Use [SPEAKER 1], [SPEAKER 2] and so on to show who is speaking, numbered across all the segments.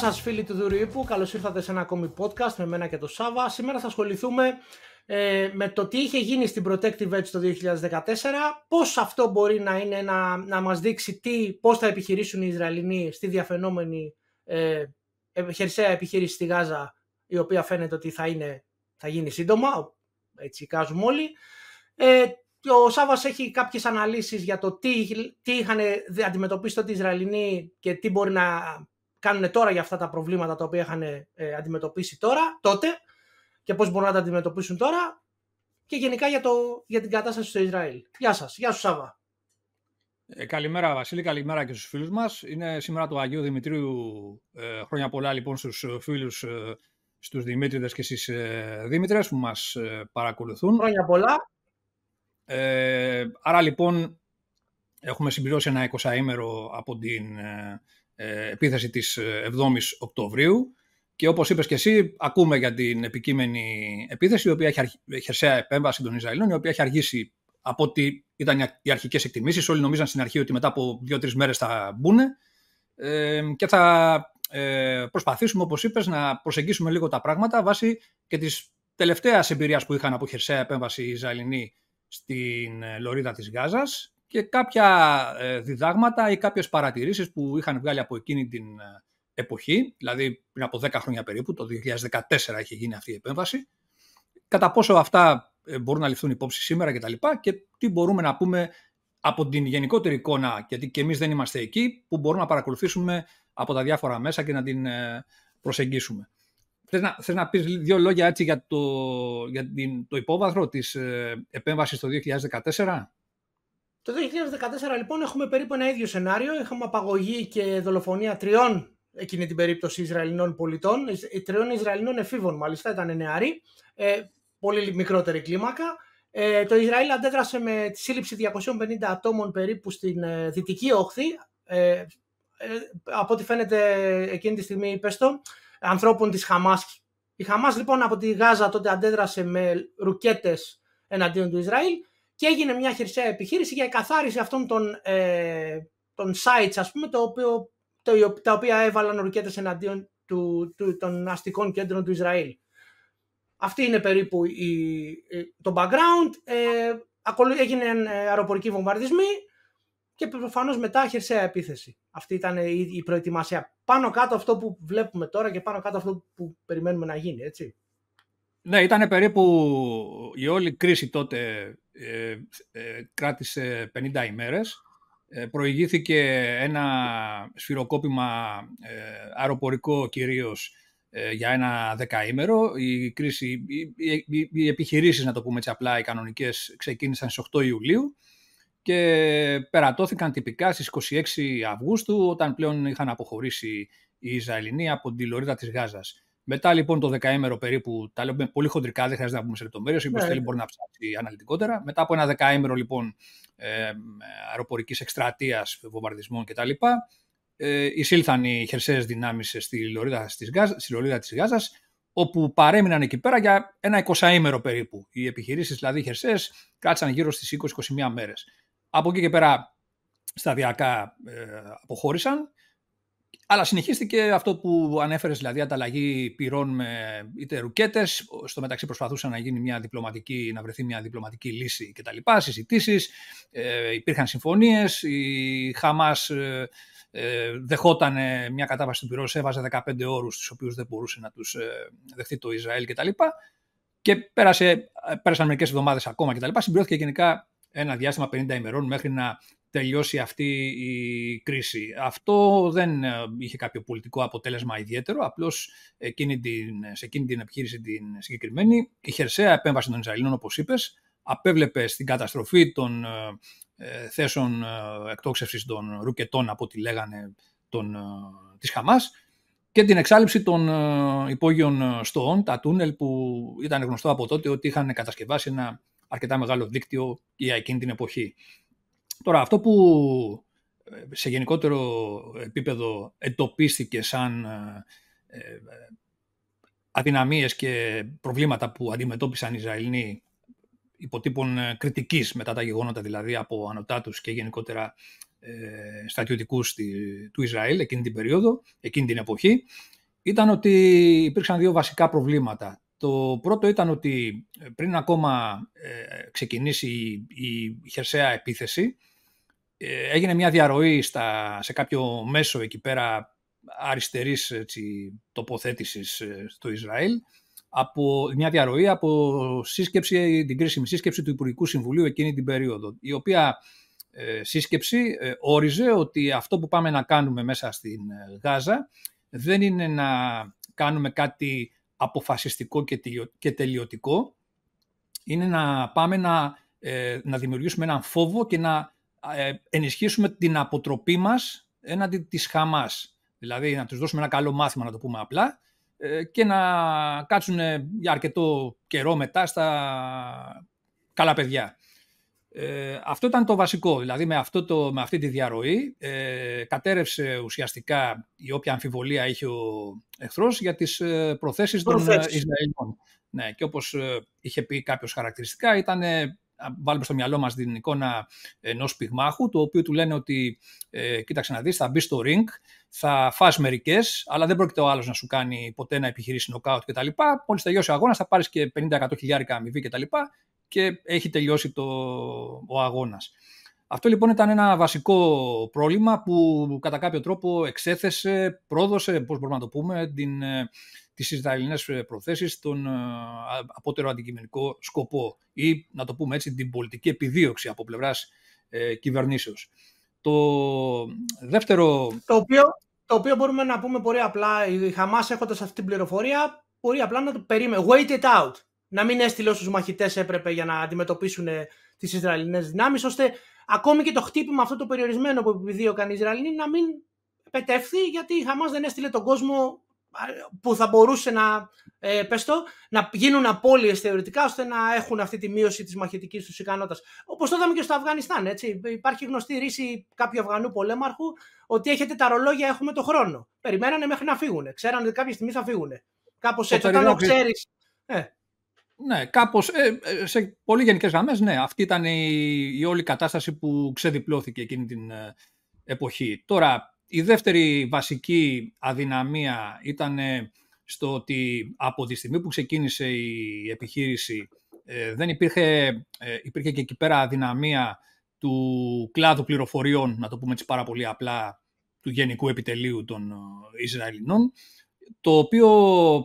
[SPEAKER 1] Γεια σας φίλοι του Δουριήπου, καλώς ήρθατε σε ένα ακόμη podcast με μένα και το Σάβα. Σήμερα θα ασχοληθούμε ε, με το τι είχε γίνει στην Protective Edge το 2014, πώς αυτό μπορεί να, είναι να, να μας δείξει τι, πώς θα επιχειρήσουν οι Ισραηλινοί στη διαφαινόμενη ε, χερσαία επιχείρηση στη Γάζα, η οποία φαίνεται ότι θα, είναι, θα γίνει σύντομα, έτσι κάζουμε όλοι. Ε, ο Σάβας έχει κάποιες αναλύσεις για το τι, τι είχαν αντιμετωπίσει τότε οι Ισραηλινοί και τι μπορεί να κάνουν τώρα για αυτά τα προβλήματα τα οποία είχαν ε, αντιμετωπίσει τώρα, τότε και πώς μπορούν να τα αντιμετωπίσουν τώρα και γενικά για, το, για την κατάσταση στο Ισραήλ. Γεια σας. Γεια σου Σάβα.
[SPEAKER 2] Ε, καλημέρα Βασίλη, καλημέρα και στους φίλους μας. Είναι σήμερα το Αγίου Δημητρίου. Ε, χρόνια πολλά λοιπόν στους φίλους, ε, στους Δημήτριδες και στις ε, Δήμητρες που μας ε, παρακολουθούν.
[SPEAKER 1] Χρόνια πολλά.
[SPEAKER 2] Ε, άρα λοιπόν έχουμε συμπληρώσει ένα 20 ημέρο από την ε, ε, επίθεση της 7ης Οκτωβρίου. Και όπως είπες και εσύ ακούμε για την επικείμενη επίθεση η οποία έχει χερσαία επέμβαση των Ισραηλών η οποία έχει αργήσει από ό,τι ήταν οι αρχικές εκτιμήσεις. Όλοι νομίζαν στην αρχή ότι μετά από δύο-τρεις μέρες θα μπουν ε, και θα ε, προσπαθήσουμε όπως είπες να προσεγγίσουμε λίγο τα πράγματα βάσει και της τελευταίας εμπειρίας που είχαν από χερσαία επέμβαση οι Ισραηλινοί στην ε, λωρίδα της Γάζας και κάποια ε, διδάγματα ή κάποιες παρατηρήσεις που είχαν βγάλει από εκείνη την ε, εποχή, δηλαδή πριν από 10 χρόνια περίπου, το 2014 είχε γίνει αυτή η επέμβαση, κατά πόσο αυτά μπορούν να ληφθούν υπόψη σήμερα κτλ. Και, και τι μπορούμε να πούμε από την γενικότερη εικόνα, γιατί και εμείς δεν είμαστε εκεί, που μπορούμε να παρακολουθήσουμε από τα διάφορα μέσα και να την προσεγγίσουμε. Θες να, θες να πεις δύο λόγια έτσι για το, για την, το υπόβαθρο της ε, επέμβασης το 2014?
[SPEAKER 1] Το 2014 λοιπόν έχουμε περίπου ένα ίδιο σενάριο. Είχαμε απαγωγή και δολοφονία τριών εκείνη την περίπτωση Ισραηλινών πολιτών, τριών Ισραηλινών εφήβων μάλιστα, ήταν νεαροί, ε, πολύ μικρότερη κλίμακα. Ε, το Ισραήλ αντέδρασε με τη σύλληψη 250 ατόμων περίπου στην ε, δυτική όχθη. Ε, ε, από ό,τι φαίνεται εκείνη τη στιγμή, πες το, ανθρώπων της Χαμάς. Η Χαμάς λοιπόν από τη Γάζα τότε αντέδρασε με ρουκέτες εναντίον του Ισραήλ και έγινε μια χερσαία επιχείρηση για καθάριση αυτών των, ε, των sites ας πούμε το οποίο, το, τα οποία έβαλαν ρουκέτες εναντίον του, του, των αστικών κέντρων του Ισραήλ. Αυτή είναι περίπου η, το background. Ε, έγινε αεροπορικοί βομβαρδισμοί και προφανώς μετά χερσαία επίθεση. Αυτή ήταν η προετοιμασία. Πάνω κάτω αυτό που βλέπουμε τώρα και πάνω κάτω αυτό που περιμένουμε να γίνει, έτσι.
[SPEAKER 2] Ναι, ήταν περίπου η όλη κρίση τότε ε, ε, κράτησε 50 ημέρες. Ε, προηγήθηκε ένα σφυροκόπημα ε, αεροπορικό κυρίως ε, για ένα δεκαήμερο. Η κρίση, οι, οι, οι επιχειρήσεις, να το πούμε έτσι απλά, οι κανονικές, ξεκίνησαν στις 8 Ιουλίου και περατώθηκαν τυπικά στις 26 Αυγούστου όταν πλέον είχαν αποχωρήσει οι Ισραηλινοί από την λωρίδα της Γάζας. Μετά λοιπόν το δεκαήμερο περίπου, τα λέμε πολύ χοντρικά, δεν χρειάζεται να πούμε σε λεπτομέρειες. Όποιο ναι. θέλει μπορεί να ψάξει αναλυτικότερα. Μετά από ένα δεκαήμερο λοιπόν ε, αεροπορικής εκστρατείας, βομβαρδισμών κτλ., ε, εισήλθαν οι χερσαίες δυνάμεις στη λωρίδα της Γάζας, όπου παρέμειναν εκεί πέρα για ένα εικοσαήμερο περίπου. Οι επιχειρήσεις δηλαδή χερσαίες κράτησαν γύρω στις 20-21 μέρες. Από εκεί και πέρα σταδιακά ε, αποχώρησαν. Αλλά συνεχίστηκε αυτό που ανέφερες, δηλαδή ανταλλαγή πυρών με είτε ρουκέτες. Στο μεταξύ προσπαθούσαν να γίνει μια διπλωματική, να βρεθεί μια διπλωματική λύση κτλ. Συζητήσεις, ε, υπήρχαν συμφωνίες. Η Χαμάς ε, ε, δεχόταν μια κατάβαση του πυρός, έβαζε 15 όρους, τους οποίους δεν μπορούσε να τους ε, δεχτεί το Ισραήλ κτλ. Και, και πέρασε, πέρασαν μερικές εβδομάδες ακόμα κτλ. Συμπληρώθηκε γενικά ένα διάστημα 50 ημερών μέχρι να τελειώσει αυτή η κρίση. Αυτό δεν ε, είχε κάποιο πολιτικό αποτέλεσμα ιδιαίτερο, απλώς εκείνη την, σε εκείνη την επιχείρηση την συγκεκριμένη η χερσαία επέμβαση των Ισραηλινών, όπως είπες, απέβλεπε στην καταστροφή των ε, ε θέσεων ε, εκτόξευσης των ρουκετών, από ό,τι λέγανε, των, της Χαμάς, και την εξάλληψη των υπόγειων στοών, τα τούνελ που ήταν γνωστό από τότε ότι είχαν κατασκευάσει ένα αρκετά μεγάλο δίκτυο για εκείνη την εποχή. Τώρα, αυτό που ε, σε γενικότερο επίπεδο εντοπίστηκε σαν ε, ε, αδυναμίες και προβλήματα που αντιμετώπισαν οι Ισραηλοί υποτύπων κριτικής μετά τα γεγονότα δηλαδή από ανωτάτους και γενικότερα ε, στρατιωτικούς του Ισραήλ εκείνη την περίοδο, εκείνη την εποχή, ήταν ότι υπήρξαν δύο βασικά προβλήματα. Το πρώτο ήταν ότι πριν ακόμα ε, ξεκινήσει η, η χερσαία επίθεση, ε, έγινε μια διαρροή στα, σε κάποιο μέσο εκεί πέρα αριστερής έτσι, τοποθέτησης ε, στο Ισραήλ, από μια διαρροή από σύσκεψη, την κρίσιμη σύσκεψη του Υπουργικού Συμβουλίου εκείνη την περίοδο, η οποία ε, σύσκεψη ε, όριζε ότι αυτό που πάμε να κάνουμε μέσα στην Γάζα δεν είναι να κάνουμε κάτι αποφασιστικό και τελειωτικό, είναι να πάμε να, να δημιουργήσουμε έναν φόβο και να ενισχύσουμε την αποτροπή μας έναντι της Χαμάς. Δηλαδή να τους δώσουμε ένα καλό μάθημα, να το πούμε απλά, ε, και να κάτσουν για αρκετό καιρό μετά στα καλά παιδιά. Ε, αυτό ήταν το βασικό, δηλαδή με, αυτό το, με αυτή τη διαρροή ε, κατέρευσε ουσιαστικά η όποια αμφιβολία είχε ο εχθρός για τις ε, προθέσεις των Ισραηλινών. Ναι, και όπως είχε πει κάποιος χαρακτηριστικά ήταν βάλουμε στο μυαλό μας την εικόνα ενός πυγμάχου, το οποίο του λένε ότι ε, κοίταξε να δεις, θα μπει στο ring, θα φας μερικές, αλλά δεν πρόκειται ο άλλος να σου κάνει ποτέ να επιχειρήσει νοκάουτ κτλ. Μόλις τελειώσει ο αγώνας θα πάρεις και 50-100 χιλιάρικα αμοιβή κτλ. Και έχει τελειώσει το, ο αγώνας. Αυτό λοιπόν ήταν ένα βασικό πρόβλημα που κατά κάποιο τρόπο εξέθεσε, πρόδωσε, πώς μπορούμε να το πούμε, την, ε, τις Ισραηλινές ε, προθέσεις στον ε, απότερο αντικειμενικό σκοπό ή, να το πούμε έτσι, την πολιτική επιδίωξη από πλευράς ε, κυβερνήσεως. Το δεύτερο...
[SPEAKER 1] Το οποίο, το οποίο μπορούμε να πούμε πολύ απλά, η Χαμάς έχοντας αυτή την πληροφορία, μπορεί απλά να το περίμενε. Wait it out. Να μην έστειλε όσους μαχητές έπρεπε για να αντιμετωπίσουν τις Ισραηλινές δυνάμεις, ώστε ακόμη και το χτύπημα αυτό το περιορισμένο που επιδίωκαν οι Ισραηλινοί να μην πετεύθει, γιατί η Χαμάς δεν έστειλε τον κόσμο που θα μπορούσε να, ε, να γίνουν απώλειες θεωρητικά ώστε να έχουν αυτή τη μείωση της μαχητικής τους ικανότητας. Όπως το είδαμε και στο Αφγανιστάν, έτσι. Υπάρχει γνωστή ρίση κάποιου Αφγανού πολέμαρχου ότι έχετε τα ρολόγια, έχουμε το χρόνο. Περιμένανε μέχρι να φύγουν. Ξέρανε ότι κάποια στιγμή θα φύγουν. Κάπως έτσι, όταν το ξέρεις... Ε.
[SPEAKER 2] Ναι, κάπως, ε, ε, σε πολύ γενικές γραμμές, ναι. Αυτή ήταν η, η όλη κατάσταση που ξεδιπλώθηκε εκείνη την ε, εποχή. Τώρα, η δεύτερη βασική αδυναμία ήταν στο ότι από τη στιγμή που ξεκίνησε η επιχείρηση ε, δεν υπήρχε, ε, υπήρχε και εκεί πέρα αδυναμία του κλάδου πληροφοριών, να το πούμε έτσι πάρα πολύ απλά, του Γενικού Επιτελείου των ε, Ισραηλινών, το οποίο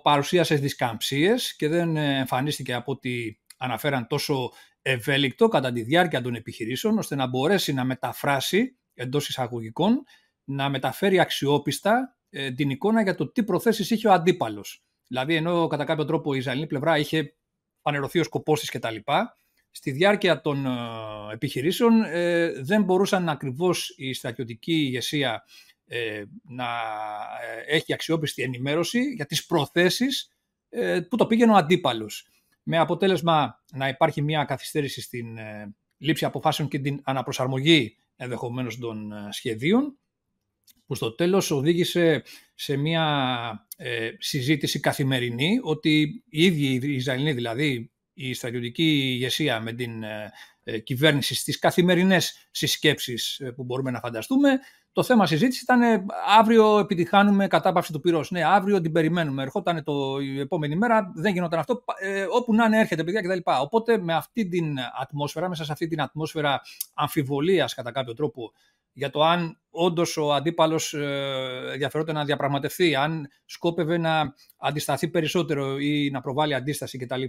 [SPEAKER 2] παρουσίασε δισκαμψίες και δεν εμφανίστηκε από ό,τι αναφέραν τόσο ευέλικτο κατά τη διάρκεια των επιχειρήσεων, ώστε να μπορέσει να μεταφράσει εντός εισαγωγικών να μεταφέρει αξιόπιστα ε, την εικόνα για το τι προθέσεις είχε ο αντίπαλος. Δηλαδή, ενώ κατά κάποιο τρόπο η Ισραηλινή πλευρά είχε φανερωθεί ο σκοπός της κτλ., στη διάρκεια των ε, επιχειρήσεων ε, δεν μπορούσαν ακριβώς η στρατιωτική ηγεσία να έχει αξιόπιστη ενημέρωση για τις προθέσεις που το πήγαινε ο αντίπαλος. Με αποτέλεσμα να υπάρχει μια καθυστέρηση στην λήψη αποφάσεων και την αναπροσαρμογή ενδεχομένως των σχεδίων που στο τέλος οδήγησε σε μια ε, συζήτηση καθημερινή ότι οι ίδιοι οι Ισραηλοί, δηλαδή η στρατιωτική ηγεσία με την ε, ε, κυβέρνηση στις καθημερινές συσκέψεις που μπορούμε να φανταστούμε, το θέμα συζήτησης ήταν αύριο επιτυχάνουμε κατάπαυση του πυρός. Ναι, αύριο την περιμένουμε. Ερχόταν το, η επόμενη μέρα, δεν γινόταν αυτό. όπου να είναι έρχεται παιδιά κτλ. Οπότε με αυτή την ατμόσφαιρα, μέσα σε αυτή την ατμόσφαιρα αμφιβολίας κατά κάποιο τρόπο για το αν όντως ο αντίπαλος ε, ενδιαφερόταν να διαπραγματευτεί, αν σκόπευε να αντισταθεί περισσότερο ή να προβάλλει αντίσταση κτλ.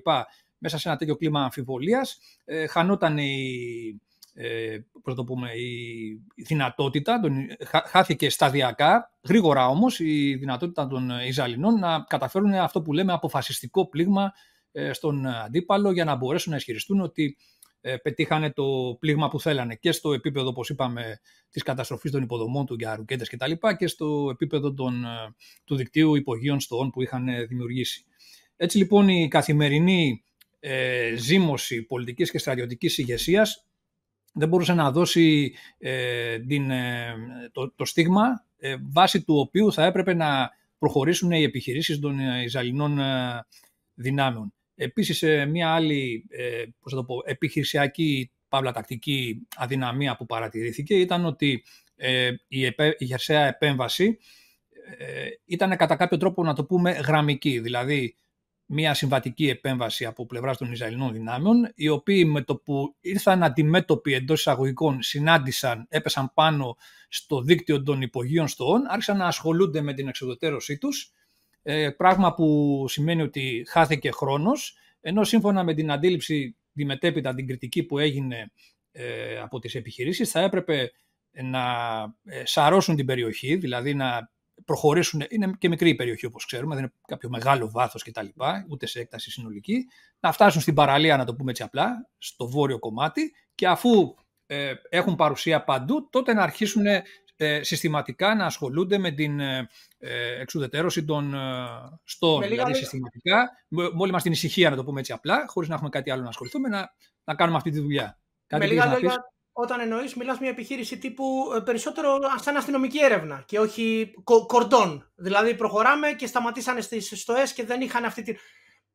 [SPEAKER 2] Μέσα σε ένα τέτοιο κλίμα αμφιβολίας, ε, χανόταν η, ε, το πούμε, η δυνατότητα, τον, χάθηκε σταδιακά, γρήγορα όμως, η δυνατότητα των Ιζαλινών να καταφέρουν αυτό που λέμε αποφασιστικό πλήγμα ε, στον αντίπαλο για να μπορέσουν να ισχυριστούν ότι ε, πετύχανε το πλήγμα που θέλανε και στο επίπεδο, όπως είπαμε, της καταστροφής των υποδομών του για ρουκέτες κτλ. Και, και στο επίπεδο των, ε, του δικτύου υπογείων στοών που είχαν ε, δημιουργήσει. Έτσι λοιπόν η καθημερινή ε, ζήμωση πολιτικής και στρατιωτικής ηγεσίας δεν μπορούσε να δώσει την, το, το στίγμα βάσει του οποίου θα έπρεπε να προχωρήσουν οι επιχειρήσεις των Ιζαλινών δυνάμεων. Επίσης, μια άλλη ε, πώς το πω, επιχειρησιακή παύλα τακτική αδυναμία που παρατηρήθηκε ήταν ότι ε, η, επέ, η χερσαία επέμβαση ε, ήταν κατά κάποιο τρόπο να το πούμε γραμμική, δηλαδή μια συμβατική επέμβαση από πλευράς των Ισραηλινών δυνάμεων, οι οποίοι με το που ήρθαν αντιμέτωποι εντός εισαγωγικών συνάντησαν, έπεσαν πάνω στο δίκτυο των υπογείων στοών, άρχισαν να ασχολούνται με την εξοδοτέρωσή τους, ε, πράγμα που σημαίνει ότι χάθηκε χρόνος, ενώ σύμφωνα με την αντίληψη τη μετέπειτα, την κριτική που έγινε ε, από τις επιχειρήσεις, θα έπρεπε να ε, σαρώσουν την περιοχή, δηλαδή να προχωρήσουν, είναι και μικρή η περιοχή όπως ξέρουμε, δεν είναι κάποιο μεγάλο βάθος κτλ, ούτε σε έκταση συνολική, να φτάσουν στην παραλία, να το πούμε έτσι απλά, στο βόρειο κομμάτι και αφού ε, έχουν παρουσία παντού, τότε να αρχίσουν ε, συστηματικά να ασχολούνται με την ε, ε εξουδετερώση των ε, στόχων. Δηλαδή συστηματικά, με όλη μας την ησυχία να το πούμε έτσι απλά, χωρίς να έχουμε κάτι άλλο να ασχοληθούμε, να, να κάνουμε αυτή τη δουλειά.
[SPEAKER 1] Κάτι με λίγα λόγια, όταν εννοείς μιλάς μια επιχείρηση τύπου ε, περισσότερο σαν αστυνομική έρευνα και όχι κορδόν. Δηλαδή προχωράμε και σταματήσανε στις στοές και δεν είχαν αυτή τη...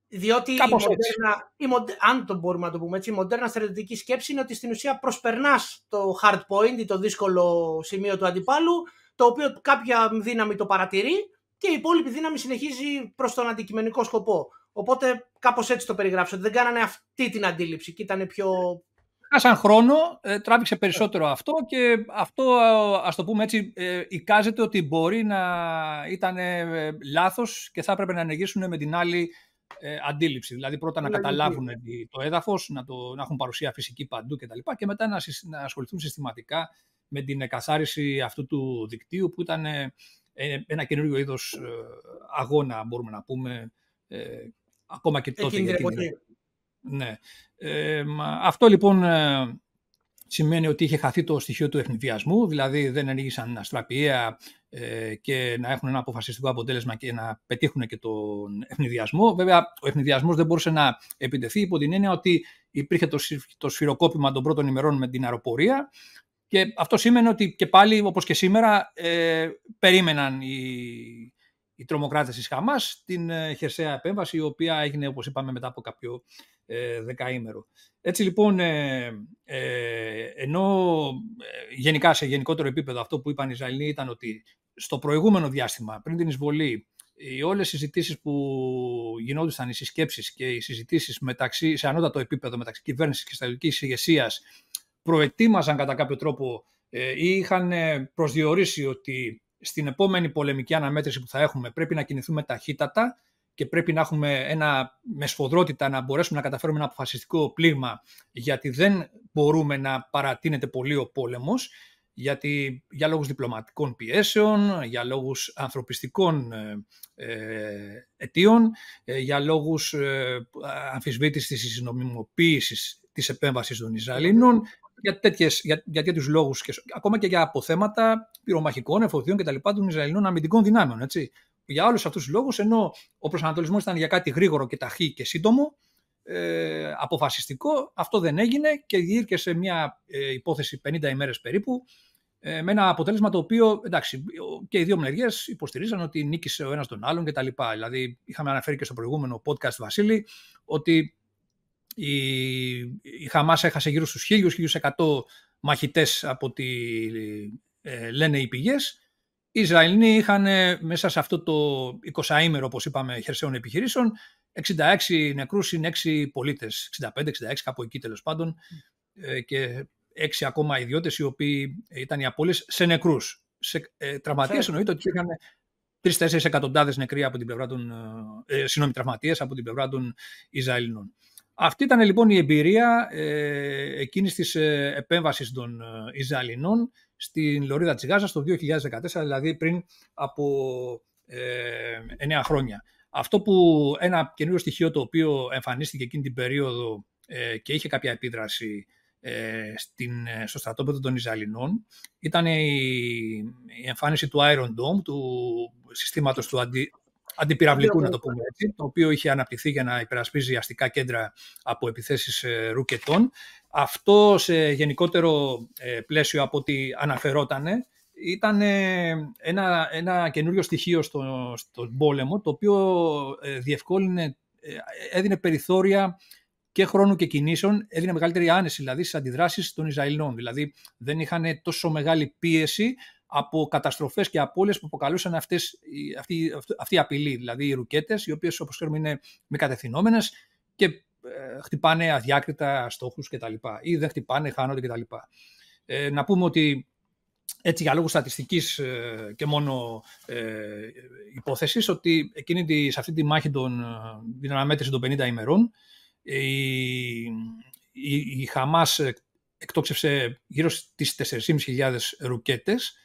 [SPEAKER 1] Διότι η μοντέρνα, η μοντε... αν το μπορούμε να το πούμε έτσι, η μοντέρνα στρατιωτική σκέψη είναι ότι στην ουσία προσπερνάς το hard point ή το δύσκολο σημείο του αντιπάλου, το οποίο κάποια δύναμη το παρατηρεί και η υπόλοιπη δύναμη συνεχίζει προς τον αντικειμενικό σκοπό. Οπότε κάπως έτσι το περιγράψω, ότι δεν κάνανε αυτή την αντίληψη και ήταν πιο
[SPEAKER 2] Χάσαν χρόνο, ε, τράβηξε περισσότερο αυτό και αυτό, ας το πούμε έτσι, ε, εικάζεται ότι μπορεί να ήταν ε, λάθος και θα έπρεπε να ενεργήσουν με την άλλη αντίληψη. Δηλαδή πρώτα να καταλάβουν το έδαφος, να, το, να έχουν παρουσία φυσική παντού κτλ. Και, και μετά να, να ασχοληθούν συστηματικά με την εκαθάριση αυτού του δικτύου που ήταν ένα καινούριο είδος αγώνα, μπορούμε να πούμε, ακόμα και τότε. Ναι. Ε, αυτό λοιπόν ε, σημαίνει ότι είχε χαθεί το στοιχείο του ευνηδιασμού, δηλαδή δεν ανοίγησαν αστραπιαία ε, και να έχουν ένα αποφασιστικό αποτέλεσμα και να πετύχουν και τον ευνηδιασμό. Βέβαια, ο ευνηδιασμός δεν μπορούσε να επιτεθεί υπό την έννοια ότι υπήρχε το, το σφυροκόπημα των πρώτων ημερών με την αεροπορία και αυτό σημαίνει ότι και πάλι, όπως και σήμερα, ε, περίμεναν οι, οι τρομοκράτες της Χαμάς την ε, χερσαία επέμβαση, η οποία έγινε, όπως είπαμε, μετά από κάποιο ε, δεκαήμερο. Έτσι λοιπόν, ε, ε, ενώ ε, γενικά σε γενικότερο επίπεδο αυτό που είπαν οι Ισραηλοί ήταν ότι στο προηγούμενο διάστημα, πριν την εισβολή, οι όλες οι συζητήσεις που γινόντουσαν, οι συσκέψεις και οι συζητήσεις μεταξύ, σε ανώτατο επίπεδο μεταξύ κυβέρνησης και στρατιωτικής ηγεσίας προετοίμαζαν κατά κάποιο τρόπο ή είχαν προσδιορίσει ότι στην επόμενη πολεμική αναμέτρηση που θα έχουμε πρέπει να κινηθούμε ταχύτατα και πρέπει να έχουμε ένα, με σφοδρότητα να μπορέσουμε να καταφέρουμε ένα αποφασιστικό πλήγμα γιατί δεν μπορούμε να παρατείνεται πολύ ο πόλεμος γιατί για λόγους διπλωματικών πιέσεων, για λόγους ανθρωπιστικών ε, ε αιτίων, ε, για λόγους ε, αμφισβήτησης της νομιμοποίησης της επέμβασης των Ισραηλινών, για, τέτοιες, για, για τέτοιους λόγους, και, ακόμα και για αποθέματα πυρομαχικών, εφοδιών κτλ. των Ισραηλινών αμυντικών δυνάμεων. Έτσι για όλους αυτούς τους λόγους, ενώ ο προσανατολισμός ήταν για κάτι γρήγορο και ταχύ και σύντομο, ε, αποφασιστικό, αυτό δεν έγινε και διήρκεσε μια ε, υπόθεση 50 ημέρες περίπου, ε, με ένα αποτέλεσμα το οποίο εντάξει, και οι δύο μεριές υποστηρίζαν ότι νίκησε ο ένας τον άλλον κτλ. Δηλαδή, είχαμε αναφέρει και στο προηγούμενο podcast Βασίλη ότι η, η Χαμάς έχασε γύρω στους 1000-1100 μαχητές από ό,τι ε, λένε οι πηγές οι Ισραηλοί είχαν μέσα σε αυτό το 20ήμερο, όπως είπαμε, χερσαίων επιχειρήσεων, 66 νεκρούς συν 6 πολίτες, 65-66 κάπου εκεί τέλος πάντων, ε, και 6 ακόμα ιδιώτες οι οποίοι ήταν οι απώλειες σε νεκρούς. Σε ε, τραυματίες εννοείται ότι είχαν 3-4 εκατοντάδες νεκροί από την πλευρά των, ε, ε συγγνώμη, τραυματίες από την πλευρά των Ισραηλινών. Αυτή ήταν λοιπόν η εμπειρία ε, εκείνης της ε, επέμβασης των Ισραηλινών στην Λωρίδα της Γάζας το 2014, δηλαδή πριν από ε, 9 χρόνια. Αυτό που ένα καινούριο στοιχείο το οποίο εμφανίστηκε εκείνη την περίοδο ε, και είχε κάποια επίδραση ε, στην, ε, στο στρατόπεδο των Ιζαλινών ήταν η, η εμφάνιση του Iron Dome, του συστήματος του αντι, αντιπυραυλικού, να το πούμε έτσι, το οποίο είχε αναπτυχθεί για να υπερασπίζει αστικά κέντρα από επιθέσεις ε, ρουκετών. Αυτό σε γενικότερο ε, πλαίσιο από ό,τι αναφερόταν ήταν ένα, ένα καινούριο στοιχείο στο, στον πόλεμο, το οποίο ε, διευκόλυνε, έδινε περιθώρια και χρόνου και κινήσεων έδινε μεγαλύτερη άνεση δηλαδή στις αντιδράσεις των Ισραηλινών. Δηλαδή δεν είχαν τόσο μεγάλη πίεση από καταστροφές και απώλειες που αποκαλούσαν αυτές, αυτή, αυτή η απειλή. Δηλαδή οι ρουκέτες, οι οποίες όπως ξέρουμε είναι μη κατευθυνόμενες και ε, χτυπάνε αδιάκριτα στόχους κτλ. Ή δεν χτυπάνε, χάνονται κτλ. Ε, να πούμε ότι έτσι για λόγους στατιστικής ε, και μόνο ε, υπόθεσης ότι εκείνη σε αυτή τη μάχη των, την αναμέτρηση των 50 ημερών η, η, η Χαμάς εκτόξευσε γύρω στις 4.500 ρουκέτες ε,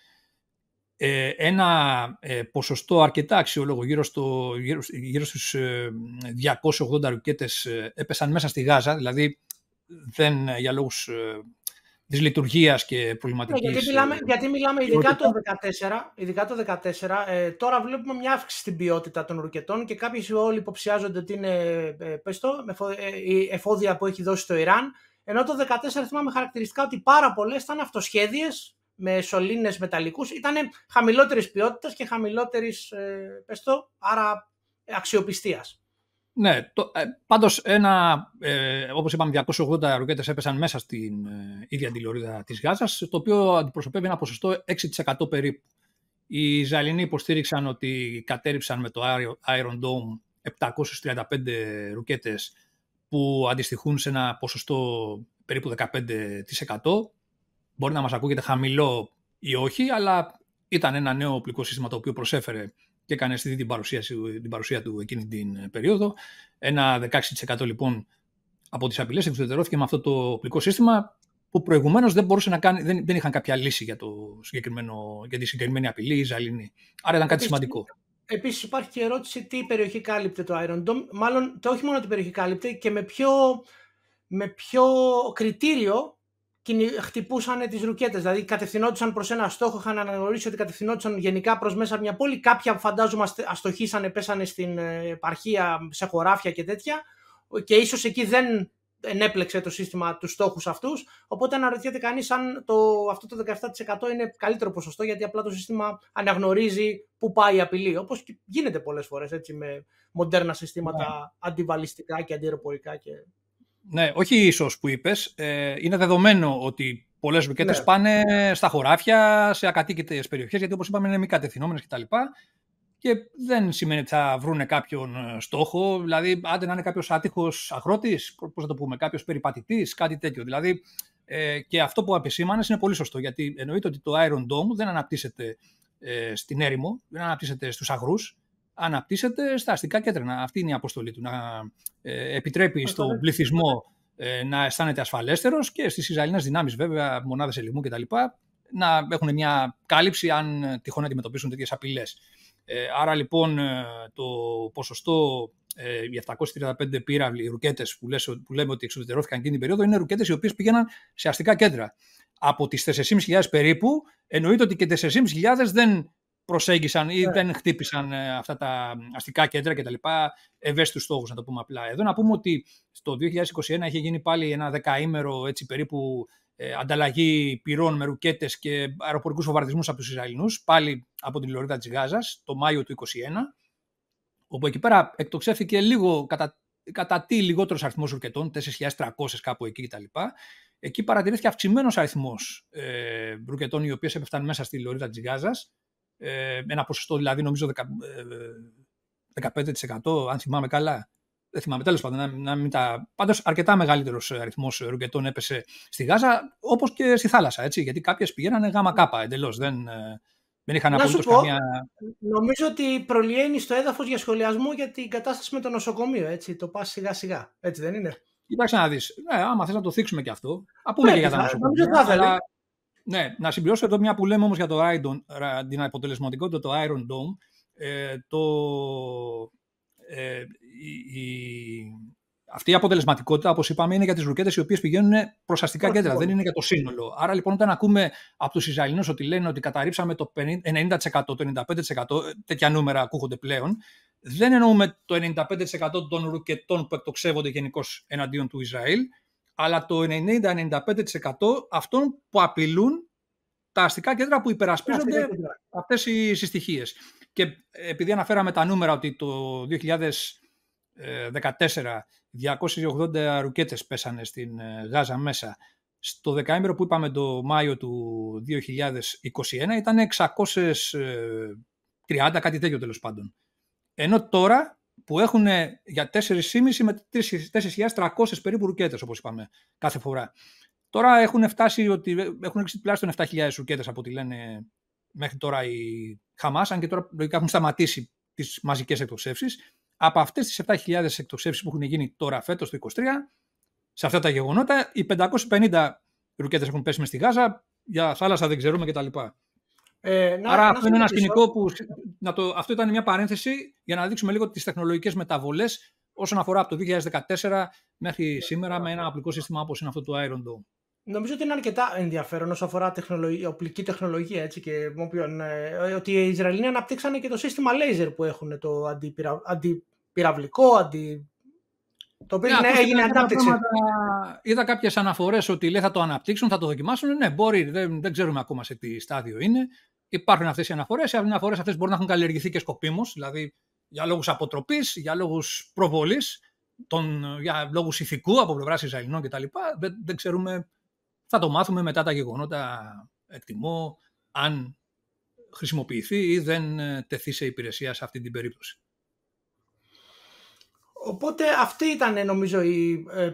[SPEAKER 2] ένα ε, ποσοστό αρκετά αξιόλογο, γύρω, στο, γύρω, γύρω στους 280 ε, ρουκέτες έπεσαν μέσα στη Γάζα, δηλαδή δεν για λόγους της λειτουργίας και προβληματικής...
[SPEAKER 1] Ναι, γιατί μιλάμε, γιατί μιλάμε ειδικά, το 14, ειδικά το 14, τώρα βλέπουμε μια αύξηση στην ποιότητα των ρουκετών και κάποιοι όλοι υποψιάζονται ότι είναι πες το, η εφόδια που έχει δώσει το Ιράν, ενώ το 14 θυμάμαι χαρακτηριστικά ότι πάρα πολλές ήταν αυτοσχέδιες με σωλήνες μεταλλικούς ήταν χαμηλότερης ποιότητας και χαμηλότερης, ε, πες το, άρα αξιοπιστίας.
[SPEAKER 2] Ναι, το, ε, πάντως ένα, ε, όπως είπαμε, 280 ρουκέτες έπεσαν μέσα στην ε, ίδια τη λωρίδα της Γάζας, το οποίο αντιπροσωπεύει ένα ποσοστό 6% περίπου. Οι Ισραηλινοί υποστήριξαν ότι κατέριψαν με το Iron Dome 735 ρουκέτες που αντιστοιχούν σε ένα ποσοστό περίπου 15%. Μπορεί να μας ακούγεται χαμηλό ή όχι, αλλά ήταν ένα νέο οπλικό σύστημα το οποίο προσέφερε και έκανε αισθητή την παρουσία, την παρουσία του εκείνη την περίοδο. Ένα 16% λοιπόν από τις απειλές εξουδετερώθηκε με αυτό το οπλικό σύστημα που προηγουμένως δεν, μπορούσε να κάνει, δεν, δεν είχαν κάποια λύση για, το συγκεκριμένο, για τη συγκεκριμένη απειλή η Ζαλίνη. Άρα ήταν κάτι σημαντικό.
[SPEAKER 1] Επίσης υπάρχει και ερώτηση τι περιοχή κάλυπτε το Iron Dome. Μάλλον το όχι μόνο την περιοχή κάλυπτε και με ποιο, με ποιο κριτήριο χτυπούσαν τις ρουκέτες. Δηλαδή κατευθυνόντουσαν προς ένα στόχο, είχαν αναγνωρίσει ότι κατευθυνόντουσαν γενικά προς μέσα μια πόλη. Κάποια φαντάζομαι αστοχήσανε, πέσανε στην ε, επαρχία, σε χωράφια και τέτοια. Και ίσως εκεί δεν ενέπλεξε το σύστημα τους στόχους αυτούς. Οπότε αναρωτιέται κανείς αν το, αυτό το 17% είναι καλύτερο ποσοστό, γιατί απλά το σύστημα αναγνωρίζει πού πάει η απειλή. Όπως γίνεται πολλές φορές με μοντέρνα συστήματα yeah. Ναι. αντιβαλιστικά και αντιεροπορικά και
[SPEAKER 2] ναι, όχι ίσως που είπες. Ε, είναι δεδομένο ότι πολλές ρουκέτε ναι. πάνε στα χωράφια, σε ακατοίκητες περιοχές, γιατί όπως είπαμε είναι μη κατευθυνόμενε κτλ. Και δεν σημαίνει ότι θα βρουν κάποιον ε, στόχο. Δηλαδή, άντε να είναι κάποιος άτυχος αγρότης, πώς θα το πούμε, κάποιος περιπατητής, κάτι τέτοιο. Δηλαδή, ε, και αυτό που επισήμανες είναι πολύ σωστό, γιατί εννοείται ότι το Iron Dome δεν αναπτύσσεται ε, στην έρημο, δεν αναπτύσσεται στους αγρούς, αναπτύσσεται στα αστικά κέντρα. Αυτή είναι η αποστολή του, να ε, επιτρέπει στον πληθυσμό ε, να αισθάνεται ασφαλέστερος και στις Ισραηλινές δυνάμεις, βέβαια, μονάδες ελιγμού κτλ., να έχουν μια κάλυψη αν τυχόν αντιμετωπίσουν τέτοιες απειλές. Ε, άρα λοιπόν το ποσοστό οι 735 πύραυλοι, ρουκέτες που, που λέμε ότι εξουδετερώθηκαν εκείνη την περίοδο, είναι ρουκέτες οι οποίες πήγαιναν σε αστικά κέντρα. Από τις 4.500 περίπου, εννοείται ότι και 4.500 δεν προσέγγισαν ή ναι. δεν χτύπησαν ε, αυτά τα αστικά κέντρα κτλ. Ευαίσθητους στόχους, να το πούμε απλά. Εδώ να πούμε ότι στο 2021 είχε γίνει πάλι ένα δεκαήμερο έτσι περίπου ε, ανταλλαγή πυρών με ρουκέτες και αεροπορικούς φοβαρτισμού από τους Ισραηλινούς, πάλι από την Λωρίδα της Γάζας, το Μάιο του 2021, όπου εκεί πέρα εκτοξεύθηκε λίγο κατά, κατά τι λιγότερος αριθμός ρουκετών, 4.300 κάπου εκεί κτλ. Εκεί παρατηρήθηκε αυξημένος αριθμός ε, ρουκετών οι οποίες έπεφταν μέσα στη Λωρίδα της Γάζας ε, ένα ποσοστό δηλαδή νομίζω 15% ε, αν θυμάμαι καλά. Δεν θυμάμαι, τέλος πάντων, να, να μην τα... Πάντως αρκετά μεγαλύτερος αριθμός ρουκετών έπεσε στη Γάζα, όπως και στη θάλασσα, έτσι, γιατί κάποιες πηγαίνανε γάμα κάπα εντελώς. Δεν, ε, δεν είχαν απολύτως καμία.
[SPEAKER 1] Νομίζω ότι προλυαίνει στο έδαφος για σχολιασμό για την κατάσταση με το νοσοκομείο. Έτσι, το πας σιγά σιγά. Έτσι δεν είναι;
[SPEAKER 2] Κοιτάξτε να δεις. Ναι, άμα θες να το θίξουμε και αυτό. Α πούμε και για τα νοσοκομεία. Ναι, να συμπληρώσω εδώ μια που λέμε όμως για το Iron, την αποτελεσματικότητα του Iron Dome. Ε, το, ε, η, η, αυτή η αποτελεσματικότητα, όπως είπαμε, είναι για τις ρουκέτες οι οποίες πηγαίνουν προς αστικά κέντρα, δεν είναι για το σύνολο. Άρα λοιπόν όταν ακούμε από τους Ισραηλινούς ότι λένε ότι καταρρύψαμε το 90%, το 95%, τέτοια νούμερα ακούγονται πλέον, δεν εννοούμε το 95% των ρουκετών που εκτοξεύονται γενικώς εναντίον του Ισραήλ, αλλά το 90-95% αυτών που απειλούν τα αστικά κέντρα που υπερασπίζονται αυτές οι συστοιχίες. Και επειδή αναφέραμε τα νούμερα ότι το 2021 14, 280 ρουκέτες πέσανε στην Γάζα μέσα. Στο δεκαήμερο που είπαμε το Μάιο του 2021 ήταν 630, κάτι τέτοιο τέλος πάντων. Ενώ τώρα που έχουν για 4.500 με 4.300 περίπου ρουκέτες, όπως είπαμε, κάθε φορά. Τώρα έχουν φτάσει ότι έχουν ρίξει τουλάχιστον 7.000 ρουκέτες από ό,τι λένε μέχρι τώρα οι Χαμάς, αν και τώρα λογικά έχουν σταματήσει τις μαζικές εκτοξεύσεις. Από αυτές τις 7.000 εκτοξεύσεις που έχουν γίνει τώρα φέτος το 2023, σε αυτά τα γεγονότα, οι 550 ρουκέτες έχουν πέσει μες στη Γάζα, για θάλασσα δεν ξέρουμε κτλ. Ε, να, Άρα να αυτό είναι ένα σκηνικό που. Να το, αυτό ήταν μια παρένθεση για να δείξουμε λίγο τις τεχνολογικές μεταβολές όσον αφορά από το 2014 μέχρι σήμερα με ένα απλικό σύστημα όπως είναι αυτό το Iron Dome.
[SPEAKER 1] Νομίζω ότι είναι αρκετά ενδιαφέρον όσο αφορά τεχνολογία, οπλική τεχνολογία έτσι, και ε, ότι οι Ισραηλοί αναπτύξανε και το σύστημα laser που έχουν το αντιπυρα, αντιπυραυλικό, αντι... Το οποίο ναι, έγινε ανάπτυξη.
[SPEAKER 2] είδα κάποιες αναφορές ότι λέει θα το αναπτύξουν, θα το δοκιμάσουν. Ναι, μπορεί, δεν, δεν ξέρουμε ακόμα σε τι στάδιο είναι. Υπάρχουν αυτές οι αναφορές. Οι αναφορές αυτές μπορεί να έχουν καλλιεργηθεί και σκοπίμως, δηλαδή για λόγους αποτροπής, για λόγους προβολής, για λόγους ηθικού από πλευράς Ισραηλινών κτλ. Δεν, δεν ξέρουμε. Θα το μάθουμε μετά τα γεγονότα, εκτιμώ, αν χρησιμοποιηθεί ή δεν ε, τεθεί σε υπηρεσία σε αυτή την περίπτωση.
[SPEAKER 1] Οπότε αυτή ήταν νομίζω η ε,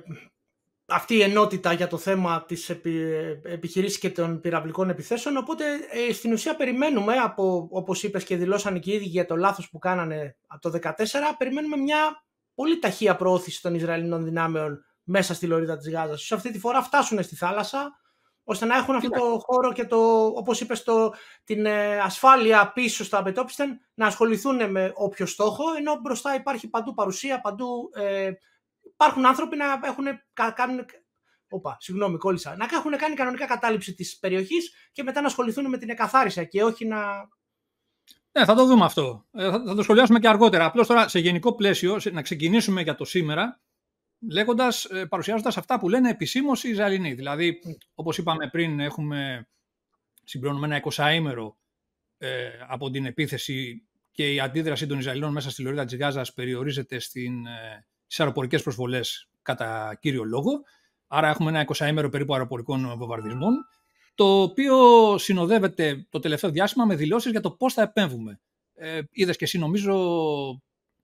[SPEAKER 1] αυτή η ενότητα για το θέμα της επι, επιχειρήσης και των πυραυλικών επιθέσεων. Οπότε ε, στην ουσία περιμένουμε, από, όπως είπες και δηλώσαν και οι ίδιοι για το λάθος που κάνανε από το 2014, περιμένουμε μια πολύ ταχεία προώθηση των Ισραηλινών δυνάμεων μέσα στη λωρίδα της Γάζας. Σε αυτή τη φορά φτάσουν στη θάλασσα, ώστε να έχουν αυτό το χώρο και το, όπως είπες, το, την ε, ασφάλεια πίσω στα Μπετόπιστεν να ασχοληθούν με όποιο στόχο, ενώ μπροστά υπάρχει παντού παρουσία, παντού ε, υπάρχουν άνθρωποι να έχουν κάνουν, Οπα, συγγνώμη, κόλλησα. Να έχουν κάνει κανονικά κατάληψη της περιοχής και μετά να ασχοληθούν με την εκαθάριση και όχι να.
[SPEAKER 2] Ναι, θα το δούμε αυτό. Ε, θα, το σχολιάσουμε και αργότερα. Απλώς τώρα σε γενικό πλαίσιο, να ξεκινήσουμε για το σήμερα, λέγοντας, ε, παρουσιάζοντας αυτά που λένε επισήμως οι Ισραηλινοί. Δηλαδή, mm. όπως είπαμε πριν, έχουμε συμπληρώνουμε ένα 20ήμερο ε, από την επίθεση και η αντίδραση των Ισραηλινών μέσα στη λωρίδα της Γάζας περιορίζεται στην, ε, στι αεροπορικές προσβολές κατά κύριο λόγο. Άρα έχουμε ένα 20ήμερο περίπου αεροπορικών βομβαρδισμών, το οποίο συνοδεύεται το τελευταίο διάστημα με δηλώσεις για το πώς θα επέμβουμε. Ε, Είδες και εσύ, νομίζω,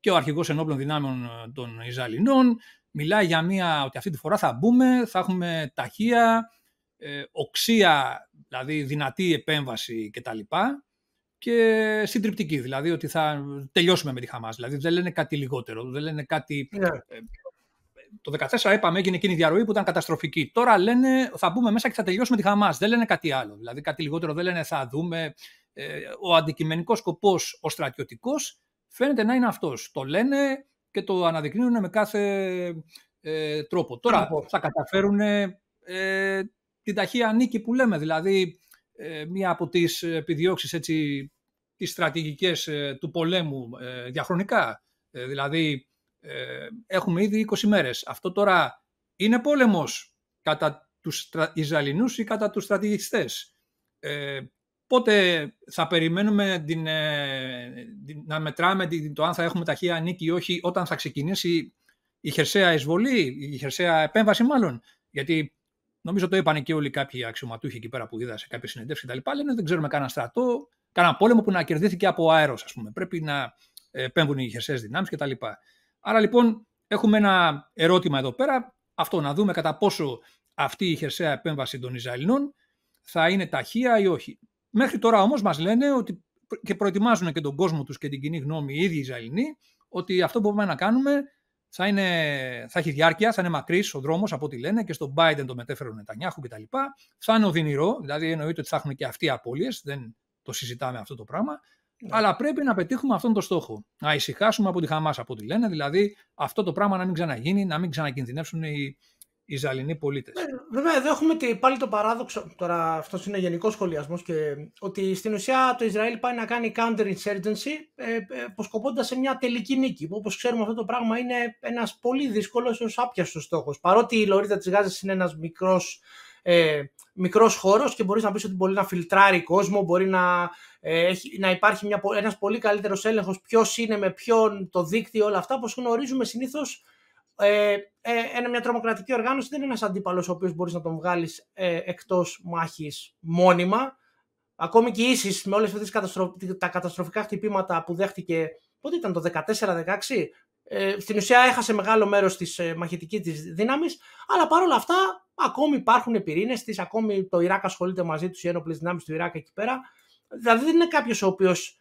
[SPEAKER 2] και ο αρχηγός ενόπλων δυνάμεων των Ισραηλινών μιλάει για μια ότι αυτή τη φορά θα μπούμε, θα έχουμε ταχεία, ε, οξία, δηλαδή δυνατή επέμβαση κτλ και συντριπτική. Δηλαδή ότι θα τελειώσουμε με τη Χαμάς. Δηλαδή δεν λένε κάτι λιγότερο. Δεν λένε κάτι. Ναι. Ε, το 2014 είπαμε έγινε εκείνη η διαρροή που ήταν καταστροφική. Τώρα λένε θα μπούμε μέσα και θα τελειώσουμε τη Χαμάς. Δεν λένε κάτι άλλο. Δηλαδή κάτι λιγότερο δεν λένε θα δούμε. Ε, ο αντικειμενικός σκοπός, ο στρατιωτικός, φαίνεται να είναι αυτός. Το λένε και το αναδεικνύουν με κάθε ε, τρόπο. Τώρα θα καταφέρουν ε, την ταχεία νίκη που λέμε. Δηλαδή ε, μία από τις επιδιώξεις έτσι, τις στρατηγικές ε, του πολέμου ε, διαχρονικά. Δηλαδή έχουμε ήδη 20 μέρες. Αυτό τώρα είναι πόλεμος κατά τους Ισραηλινούς ή κατά τους στρατηγιστές; πότε θα περιμένουμε την, να μετράμε το αν θα έχουμε ταχεία νίκη ή όχι όταν θα ξεκινήσει η χερσαία εισβολή, η χερσαία επέμβαση μάλλον; Γιατί Νομίζω το είπαν και όλοι κάποιοι αξιωματούχοι εκεί πέρα που είδα σε κάποιες συνεντεύξεις κτλ. Λένε δεν ξέρουμε κανένα στρατό, κανένα πόλεμο που να κερδίθηκε από αέρος, ας πούμε. Πρέπει να επέμβουν οι χερσαίες δυνάμεις κτλ. Άρα λοιπόν έχουμε ένα ερώτημα εδώ πέρα, αυτό να δούμε κατά πόσο αυτή η χερσαία επέμβαση των Ισραηλινών θα είναι ταχεία ή όχι. Μέχρι τώρα όμως μας λένε ότι και προετοιμάζουν και τον κόσμο τους και την κοινή γνώμη οι ίδιοι οι Ισραηλινοί ότι αυτό που μπορούμε να κάνουμε θα, είναι, θα έχει διάρκεια, θα είναι μακρύς ο δρόμος από ό,τι λένε και στον Biden το μετέφερε ο Νετανιάχου κτλ. Θα είναι οδυνηρό, δηλαδή εννοείται ότι θα έχουν και αυτοί οι απώλειες, δεν το συζητάμε αυτό το πράγμα. Ναι. Αλλά πρέπει να πετύχουμε αυτόν τον στόχο. Να ησυχάσουμε από τη Χαμάς από ό,τι λένε, δηλαδή αυτό το πράγμα να μην ξαναγίνει, να μην ξανακινδυνεύσουν οι, Ισραηλινοί πολίτες. Ε,
[SPEAKER 1] βέβαια, εδώ έχουμε πάλι το παράδοξο. Τώρα, αυτός είναι γενικός σχολιασμός. Και ότι στην ουσία το Ισραήλ πάει να κάνει counter-insurgency, ε, ε, αποσκοπώντας σε μια τελική νίκη. Όπως ξέρουμε, αυτό το πράγμα είναι ένας πολύ δύσκολος έως άπιαστος στόχος. Παρότι η λωρίδα της Γάζας είναι ένας μικρός. Ε, μικρός χώρος και μπορείς να πεις ότι μπορεί να φιλτράρει κόσμο, μπορεί να, ε, έχει, να υπάρχει μια, ένας πολύ καλύτερος έλεγχος ποιος είναι με ποιον το δίκτυο, όλα αυτά, όπως γνωρίζουμε συνήθως ε, ε, μια τρομοκρατική οργάνωση δεν είναι ένας αντίπαλος ο οποίος μπορείς να τον βγάλεις ε, εκτός μάχης μόνιμα. Ακόμη και η με όλες αυτές τα καταστροφικά χτυπήματα που δέχτηκε, πότε ήταν το 14-16, ε, στην ουσία έχασε μεγάλο μέρος της ε, μαχητικής της δύναμης, αλλά παρόλα αυτά ακόμη υπάρχουν πυρήνες της, ακόμη το Ιράκ ασχολείται μαζί τους, οι ένοπλες δυνάμεις του Ιράκ εκεί πέρα. Δηλαδή δεν είναι κάποιος ο οποίος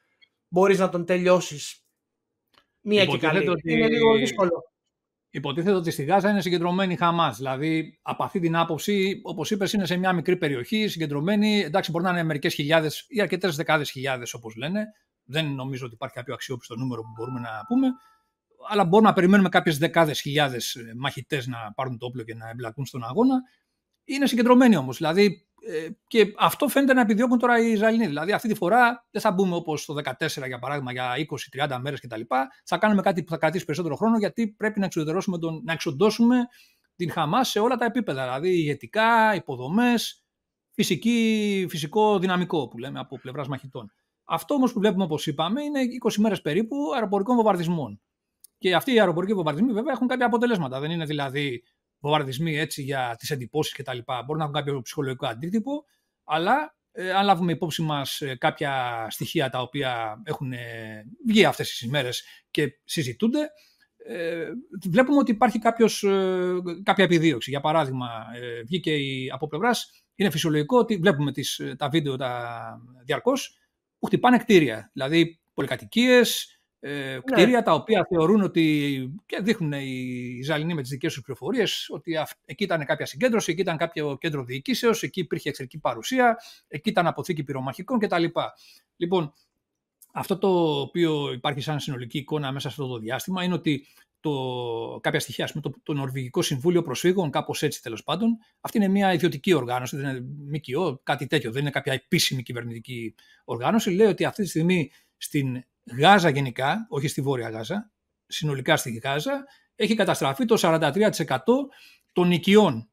[SPEAKER 1] μπορείς να τον τελειώσεις μία και καλή. Ότι... Είναι λίγο δύσκολο.
[SPEAKER 2] Υποτίθεται ότι στη Γάζα είναι συγκεντρωμένη η Χαμάς. Δηλαδή, από αυτή την άποψη, όπως είπες, είναι σε μια μικρή περιοχή, συγκεντρωμένη. Εντάξει, μπορεί να είναι μερικές χιλιάδες ή αρκετές δεκάδες χιλιάδες, όπως λένε. Δεν νομίζω ότι υπάρχει κάποιο αξιόπιστο νούμερο που μπορούμε να πούμε αλλά μπορούμε να περιμένουμε κάποιες δεκάδες χιλιάδες μαχητές να πάρουν το όπλο και να εμπλακούν στον αγώνα. Είναι συγκεντρωμένοι όμως. Δηλαδή, ε, και αυτό φαίνεται να επιδιώκουν τώρα οι Ισραηλοί. Δηλαδή, αυτή τη φορά δεν θα μπούμε όπως το 2014 για παράδειγμα για 20-30 μέρες κτλ. Θα κάνουμε κάτι που θα κρατήσει περισσότερο χρόνο γιατί πρέπει να, τον, να εξοντώσουμε την Χαμάς σε όλα τα επίπεδα. Δηλαδή, ηγετικά, υποδομές, φυσικό δυναμικό που λέμε από πλευράς μαχητών. Αυτό όμως που βλέπουμε, όπως είπαμε, είναι 20 μέρες περίπου αεροπορικών βομβαρδισμών. Και αυτοί οι αεροπορικοί βομβαρδισμοί βέβαια έχουν κάποια αποτελέσματα. Δεν είναι δηλαδή βομβαρδισμοί έτσι για τις εντυπώσεις κτλ. Μπορεί να έχουν κάποιο ψυχολογικό αντίτυπο, αλλά ε, αν λάβουμε υπόψη μας ε, κάποια στοιχεία τα οποία έχουν ε, βγει αυτές τις ημέρες και συζητούνται, ε, βλέπουμε ότι υπάρχει κάποιος, ε, κάποια επιδίωξη. Για παράδειγμα, ε, βγήκε η, από πλευράς, είναι φυσιολογικό ότι βλέπουμε τις, τα βίντεο τα, διαρκώς που χτυπάνε κτίρια. Δηλαδή πολυκατοικίες, ε, ναι. κτίρια τα οποία θεωρούν ότι και δείχνουν οι Ισραηλινοί με τις δικές τους πληροφορίες ότι εκεί ήταν κάποια συγκέντρωση, εκεί ήταν κάποιο κέντρο διοικήσεω, εκεί υπήρχε εξαιρετική παρουσία, εκεί ήταν αποθήκη πυρομαχικών κτλ. Λοιπόν, αυτό το οποίο υπάρχει σαν συνολική εικόνα μέσα σε αυτό το διάστημα είναι ότι το, κάποια στοιχεία, πούμε, το, το Νορβηγικό Συμβούλιο Προσφύγων, κάπως έτσι τέλος πάντων, αυτή είναι μια ιδιωτική οργάνωση, δεν είναι ΜΚΟ, κάτι τέτοιο, δεν είναι κάποια επίσημη κυβερνητική οργάνωση. Λέει ότι αυτή τη στιγμή στην Γάζα γενικά, όχι στη Βόρεια Γάζα, συνολικά στη Γάζα, έχει καταστραφεί το 43% των οικειών.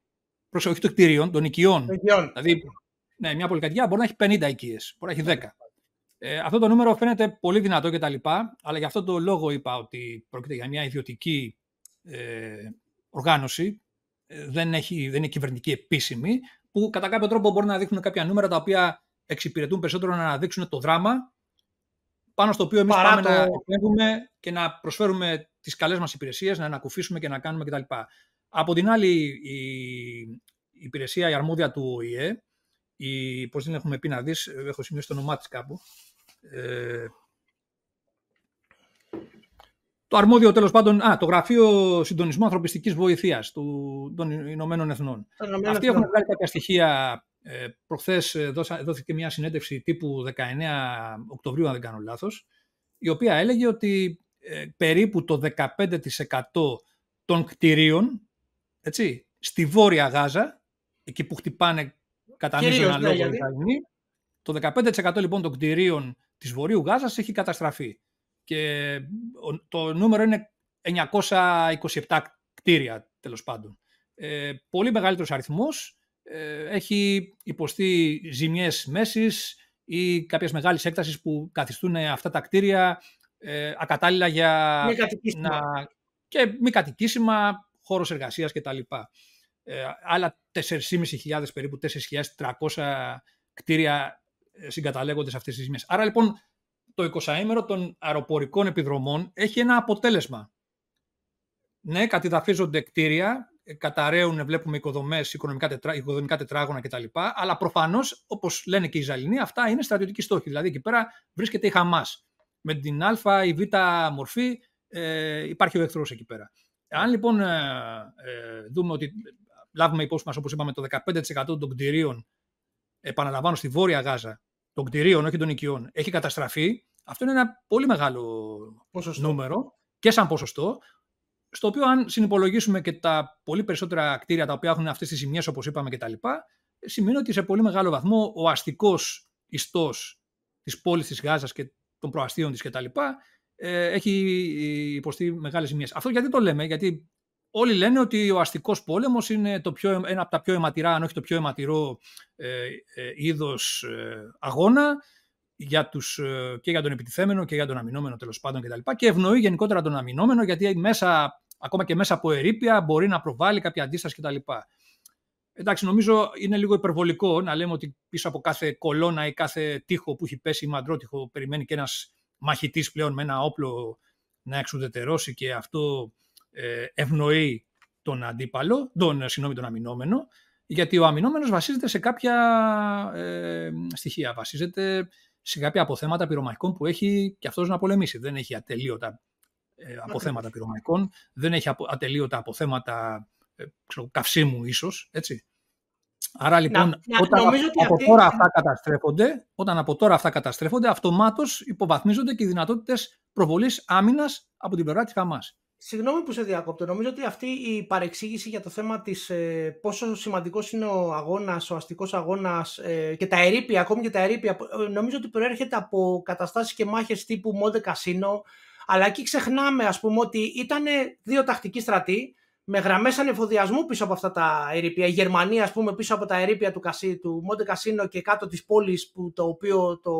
[SPEAKER 2] Προσοχή των κτηρίων, των οικειών. Δηλαδή, ναι, μια πολυκατοικία μπορεί να έχει 50 οικίες, μπορεί να έχει 10. Ε, αυτό το νούμερο φαίνεται πολύ δυνατό κτλ. Αλλά γι' αυτό το λόγο είπα ότι πρόκειται για μια ιδιωτική ε, οργάνωση, ε, δεν, έχει, δεν είναι κυβερνητική επίσημη, που κατά κάποιο τρόπο μπορεί να δείχνουν κάποια νούμερα τα οποία εξυπηρετούν περισσότερο να αναδείξουν το δράμα πάνω στο οποίο εμείς πάμε το... να επέμβουμε και να προσφέρουμε τις καλές μας υπηρεσίες, να ανακουφίσουμε και να κάνουμε κτλ. Από την άλλη, η υπηρεσία, η αρμόδια του ΟΗΕ, η, πώς την έχουμε πει να δεις, έχω σημειώσει το όνομά της κάπου, ε, το αρμόδιο τέλος πάντων, α, το Γραφείο Συντονισμού Ανθρωπιστικής Βοηθείας του, των Ηνωμένων Εθνών. Αυτοί έχουν βγάλει κάποια στοιχεία ε, προχθές ε, δόθηκε μια συνέντευξη τύπου 19 Οκτωβρίου, αν δεν κάνω λάθος, η οποία έλεγε ότι ε, περίπου το 15% των κτηρίων έτσι, στη Βόρεια Γάζα, εκεί που χτυπάνε κατά μείζωνα ναι, λόγο το 15% λοιπόν των κτηρίων της Βορείου Γάζας έχει καταστραφεί. Και το νούμερο είναι 927 κτίρια, τέλος πάντων. Ε, πολύ μεγαλύτερος αριθμός ε, έχει υποστεί ζημιές μέσης ή κάποιες μεγάλες έκτασεις που καθιστούν αυτά τα κτίρια ε, ακατάλληλα για να... και μη κατοικήσιμα, χώρος εργασίας κτλ. Ε, άλλα 4.500 περίπου 4.300 κτίρια ε, συγκαταλέγονται σε αυτές τις ζημιές. Άρα λοιπόν το 20ήμερο των αεροπορικών επιδρομών έχει ένα αποτέλεσμα. Ναι, κατηδαφίζονται κτίρια ε, καταραίουν, βλέπουμε οικοδομές, οικονομικά, τετρά, οικοδομικά τετράγωνα κτλ. Αλλά προφανώς, όπως λένε και οι Ισραηλινοί, αυτά είναι στρατιωτικοί στόχοι. Δηλαδή εκεί πέρα βρίσκεται η Χαμάς. Με την Α ή Β μορφή ε, υπάρχει ο εχθρός εκεί πέρα. Αν λοιπόν ε, ε, δούμε ότι λάβουμε υπόψη μας, όπως είπαμε, το 15% των κτηρίων, επαναλαμβάνω, στη Βόρεια Γάζα, των κτηρίων, όχι των οικειών, έχει καταστραφεί, αυτό είναι ένα πολύ μεγάλο ποσοστό. νούμερο και σαν ποσοστό, στο οποίο αν συνυπολογίσουμε και τα πολύ περισσότερα κτίρια τα οποία έχουν αυτές τις ζημιές όπως είπαμε και τα λοιπά, σημαίνει ότι σε πολύ μεγάλο βαθμό ο αστικός ιστός της πόλης της Γάζας και των προαστίων της κτλ. Ε, έχει υποστεί μεγάλες ζημιές. Αυτό γιατί το λέμε, γιατί όλοι λένε ότι ο αστικός πόλεμος είναι το πιο, ένα από τα πιο αιματηρά, αν όχι το πιο αιματηρό ε, ε, είδος ε, αγώνα για τους, ε, και για τον επιτιθέμενο και για τον αμυνόμενο τέλος πάντων κτλ. Και, και ευνοεί γενικότερα τον αμυνόμενο γιατί μέσα, ακόμα και μέσα από ερήπια μπορεί να προβάλλει κάποια αντίσταση κτλ. Εντάξει, νομίζω είναι λίγο υπερβολικό να λέμε ότι πίσω από κάθε κολόνα ή κάθε τείχο που έχει πέσει ή μαντρότυχο περιμένει και ένας μαχητής πλέον με ένα όπλο να εξουδετερώσει και αυτό ε, ευνοεί τον αντίπαλο, τον, συγγνώμη, τον αμυνόμενο, γιατί ο αμυνόμενος βασίζεται σε κάποια ε, στοιχεία, βασίζεται σε κάποια αποθέματα πυρομαχικών που έχει και αυτός να πολεμήσει. Δεν έχει ατελείωτα ε, αποθέματα πυρομαχικών, δεν έχει ατελείωτα αποθέματα ε, καυσίμου ίσως, έτσι. Άρα λοιπόν, να, όταν από τώρα αυτά καταστρέφονται, όταν από τώρα αυτά καταστρέφονται, αυτομάτως υποβαθμίζονται και οι δυνατότητες προβολής άμυνας από την πλευρά της Χαμάς.
[SPEAKER 1] Συγγνώμη που σε διακόπτω. Νομίζω ότι αυτή η παρεξήγηση για το θέμα της ε, πόσο σημαντικός είναι ο αγώνας, ο αστικός αγώνας ε, και τα ερήπια, ακόμη και τα ερήπια, ε, νομίζω ότι προέρχεται από καταστάσεις και μάχες τύπου Μοντε Κασίνο, αλλά εκεί ξεχνάμε ας πούμε ότι ήταν δύο τακτικοί στρατοί με γραμμές ανεφοδιασμού πίσω από αυτά τα ερήπια. Η Γερμανία, ας πούμε, πίσω από τα ερήπια του, Κασί, του Μοντε Κασίνο και κάτω της πόλης, που το οποίο το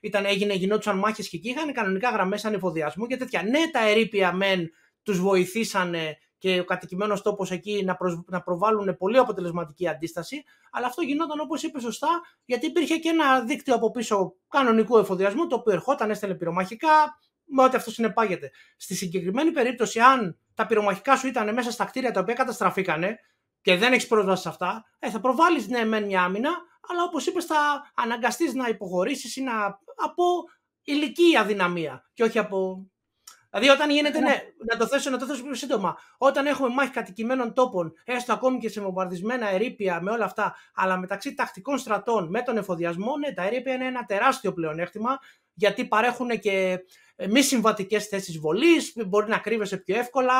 [SPEAKER 1] ήταν, έγινε, γινόντουσαν μάχες και εκεί, είχαν κανονικά γραμμές ανεφοδιασμού και τέτοια. Ναι, τα ερήπια μεν τους βοηθήσανε και ο κατοικημένος τόπος εκεί να, να προβάλλουν πολύ αποτελεσματική αντίσταση. Αλλά αυτό γινόταν όπως είπε σωστά, γιατί υπήρχε και ένα δίκτυο από πίσω κανονικού εφοδιασμού, το οποίο ερχόταν, έστελνε πυρομαχικά, με ό,τι αυτό συνεπάγεται. Στη συγκεκριμένη περίπτωση, αν τα πυρομαχικά σου ήταν μέσα στα κτίρια τα οποία καταστραφήκανε και δεν έχεις πρόσβαση σε αυτά, ε, θα προβάλλεις ναι, μεν μια άμυνα, αλλά όπως είπες, θα αναγκαστείς να υποχωρήσεις ή να, από ηλική αδυναμία και όχι από Δηλαδή, όταν γίνεται, ναι, να το θέσω, να το θέσω πιο σύντομα, όταν έχουμε μάχη κατοικημένων τόπων, έστω ακόμη και σε βομβαρδισμένα ερήπια με όλα αυτά, αλλά μεταξύ τακτικών στρατών με τον εφοδιασμό, ναι, τα ερήπια είναι ένα τεράστιο πλεονέκτημα, γιατί παρέχουν και ε, μη συμβατικές θέσεις βολής, μπορεί να κρύβεσαι πιο εύκολα.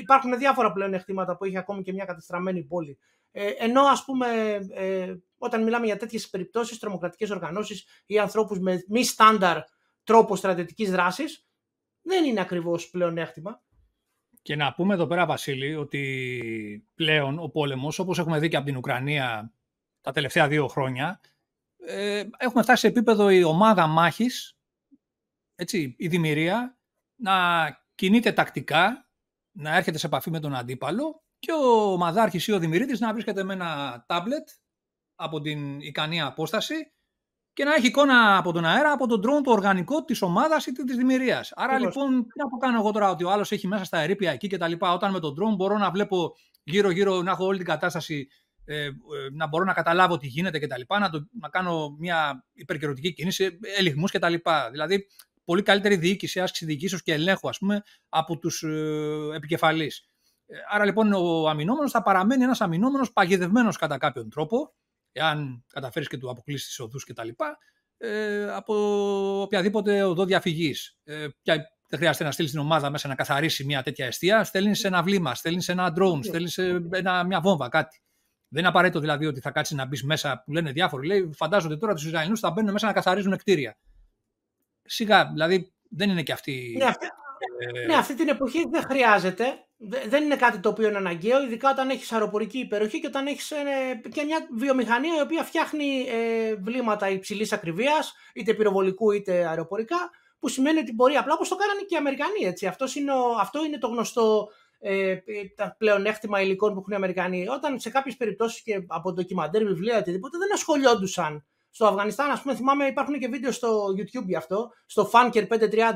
[SPEAKER 1] Υπάρχουν διάφορα πλεονεκτήματα που έχει ακόμη και μια κατεστραμμένη πόλη. Ε, ενώ, ας πούμε, ε, όταν μιλάμε για τέτοιες περιπτώσεις, τρομοκρατικές οργανώσεις ή ανθρώπους με μη στάνταρ τρόπο στρατιωτικής δράσης, δεν είναι ακριβώς πλεονέκτημα.
[SPEAKER 2] Και να πούμε εδώ πέρα, Βασίλη, ότι πλέον ο πόλεμος, όπως έχουμε δει και από την Ουκρανία τα τελευταία δύο χρόνια, ε, έχουμε φτάσει σε επίπεδο η ομάδα μάχης, έτσι, η δημιουργία, να κινείται τακτικά, να έρχεται σε επαφή με τον αντίπαλο και ο μαδάρχης ή ο δημιουργήτης να βρίσκεται με ένα τάμπλετ από την ικανή απόσταση και να έχει εικόνα από τον αέρα, από τον τρόνο το οργανικό της ομάδας ή της δημιουργίας. Άρα λοιπόν, τι να πω κάνω εγώ τώρα, ότι ο άλλος έχει μέσα στα ερήπια εκεί και τα λοιπά. Όταν με τον drone μπορώ να βλέπω γύρω-γύρω, να έχω όλη την κατάσταση, ε, ε, να μπορώ να καταλάβω τι γίνεται και τα λοιπά, να, το, να κάνω μια υπερκαιρωτική κίνηση, ελιγμούς και τα λοιπά. Δηλαδή, πολύ καλύτερη διοίκηση, άσκηση διοικήσεως και ελέγχου, ας πούμε, από τους ε, επικεφαλείς. Ε, άρα λοιπόν ο αμυνόμενος θα παραμένει ένας αμυνόμενος παγιδευμένος κατά κάποιον τρόπο, εάν καταφέρεις και του αποκλείσεις τις οδούς κτλ. Ε, από οποιαδήποτε οδό διαφυγής. Ε, δεν χρειάζεται να στείλεις την ομάδα μέσα να καθαρίσει μια τέτοια αιστεία. Στέλνεις ένα βλήμα, στέλνεις ένα drone, ναι. στέλνεις ε, μια βόμβα, κάτι. Δεν είναι απαραίτητο δηλαδή ότι θα κάτσεις να μπεις μέσα που λένε διάφοροι. Λέει, φαντάζονται τώρα τους Ισραηλινούς θα μπαίνουν μέσα να καθαρίζουν κτίρια. Σιγά, δηλαδή δεν είναι και αυτή.
[SPEAKER 1] Ναι, αυτή, ε... ναι, αυτή την εποχή δεν χρειάζεται δεν είναι κάτι το οποίο είναι αναγκαίο, ειδικά όταν έχεις αεροπορική υπεροχή και όταν έχεις ε, και μια βιομηχανία η οποία φτιάχνει ε, βλήματα υψηλής ακριβίας, είτε πυροβολικού είτε αεροπορικά, που σημαίνει ότι μπορεί απλά όπως το κάνανε και οι Αμερικανοί. Έτσι. Αυτός είναι αυτό είναι το γνωστό ε, τα πλεονέκτημα υλικών που έχουν οι Αμερικανοί. Όταν σε κάποιες περιπτώσεις και από ντοκιμαντέρ, βιβλία, οτιδήποτε, δεν ασχολιόντουσαν. Στο Αφγανιστάν, ας πούμε, θυμάμαι, υπάρχουν και βίντεο στο YouTube γι' αυτό, στο Funker 530.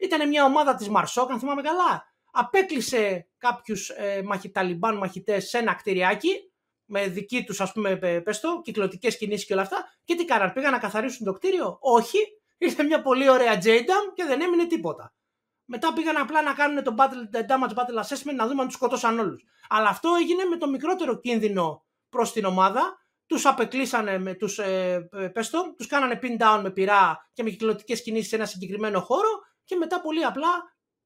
[SPEAKER 1] Ήταν μια ομάδα της Μαρσόκ, αν θυμάμαι καλά απέκλεισε κάποιους ε, Ταλιμπάν μαχητές σε ένα κτηριάκι με δική τους ας πούμε πες το, κυκλωτικές κινήσεις και όλα αυτά και τι κάναν, πήγαν να καθαρίσουν το κτίριο, όχι, ήρθε μια πολύ ωραία JDAM και δεν έμεινε τίποτα. Μετά πήγαν απλά να κάνουν το battle, damage battle assessment να δούμε αν τους σκοτώσαν όλους. Αλλά αυτό έγινε με το μικρότερο κίνδυνο προς την ομάδα, τους απεκλείσανε με τους, ε, πες το, τους κάνανε pin down με πυρά και με κυκλωτικές κινήσεις σε ένα συγκεκριμένο χώρο και μετά πολύ απλά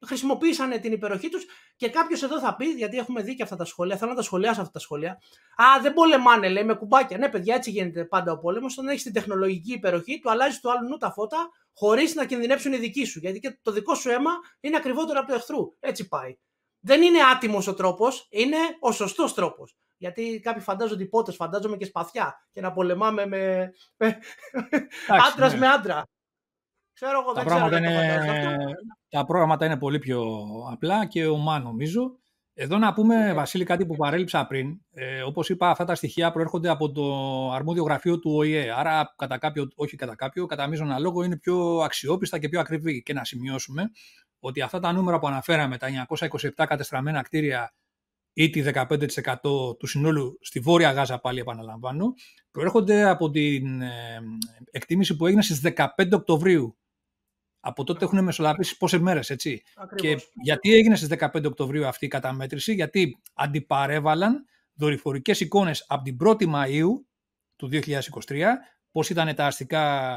[SPEAKER 1] χρησιμοποίησαν την υπεροχή τους και κάποιος εδώ θα πει, γιατί έχουμε δει και αυτά τα σχόλια, θέλω να τα σχολιάσω αυτά τα σχόλια. Α, δεν πολεμάνε, λέει, με κουμπάκια. Ναι, παιδιά, έτσι γίνεται πάντα ο πόλεμος. Όταν έχεις την τεχνολογική υπεροχή, του αλλάζει του άλλου νου τα φώτα, χωρίς να κινδυνεύσουν οι δικοί σου. Γιατί και το δικό σου αίμα είναι ακριβότερο από το εχθρού. Έτσι πάει. Δεν είναι άτιμος ο τρόπος, είναι ο σωστός τρόπος. Γιατί κάποιοι φαντάζονται υπότες, φαντάζομαι και σπαθιά και να πολεμάμε με, με άντρας ναι. με άντρα. Ξέρω εγώ,
[SPEAKER 2] τα
[SPEAKER 1] δεν ξέρω.
[SPEAKER 2] Είναι... Τα πρόγραμματα είναι πολύ πιο απλά και ομά νομίζω. Εδώ να πούμε, ναι. Βασίλη, κάτι που παρέλειψα πριν. Ε, Όπως είπα, αυτά τα στοιχεία προέρχονται από το αρμόδιο γραφείο του ΟΗΕ. Άρα, κατά κάποιο, όχι κατά κάποιο, κατά μείζωνα λόγο είναι πιο αξιόπιστα και πιο ακριβή. Και να σημειώσουμε ότι αυτά τα νούμερα που αναφέραμε, τα 927 κατεστραμμένα κτίρια ή τη 15% του συνόλου στη Βόρεια Γάζα, πάλι επαναλαμβάνω, προέρχονται από την ε, εκτίμηση που έγινε στις 15 Οκτωβρίου από τότε έχουν μεσολαβήσει πόσες μέρες, έτσι. Και γιατί έγινε στις 15 Οκτωβρίου αυτή η καταμέτρηση, γιατί αντιπαρέβαλαν δορυφορικές εικόνες από την 1η Μαου του 2023, πώς ήταν τα αστικά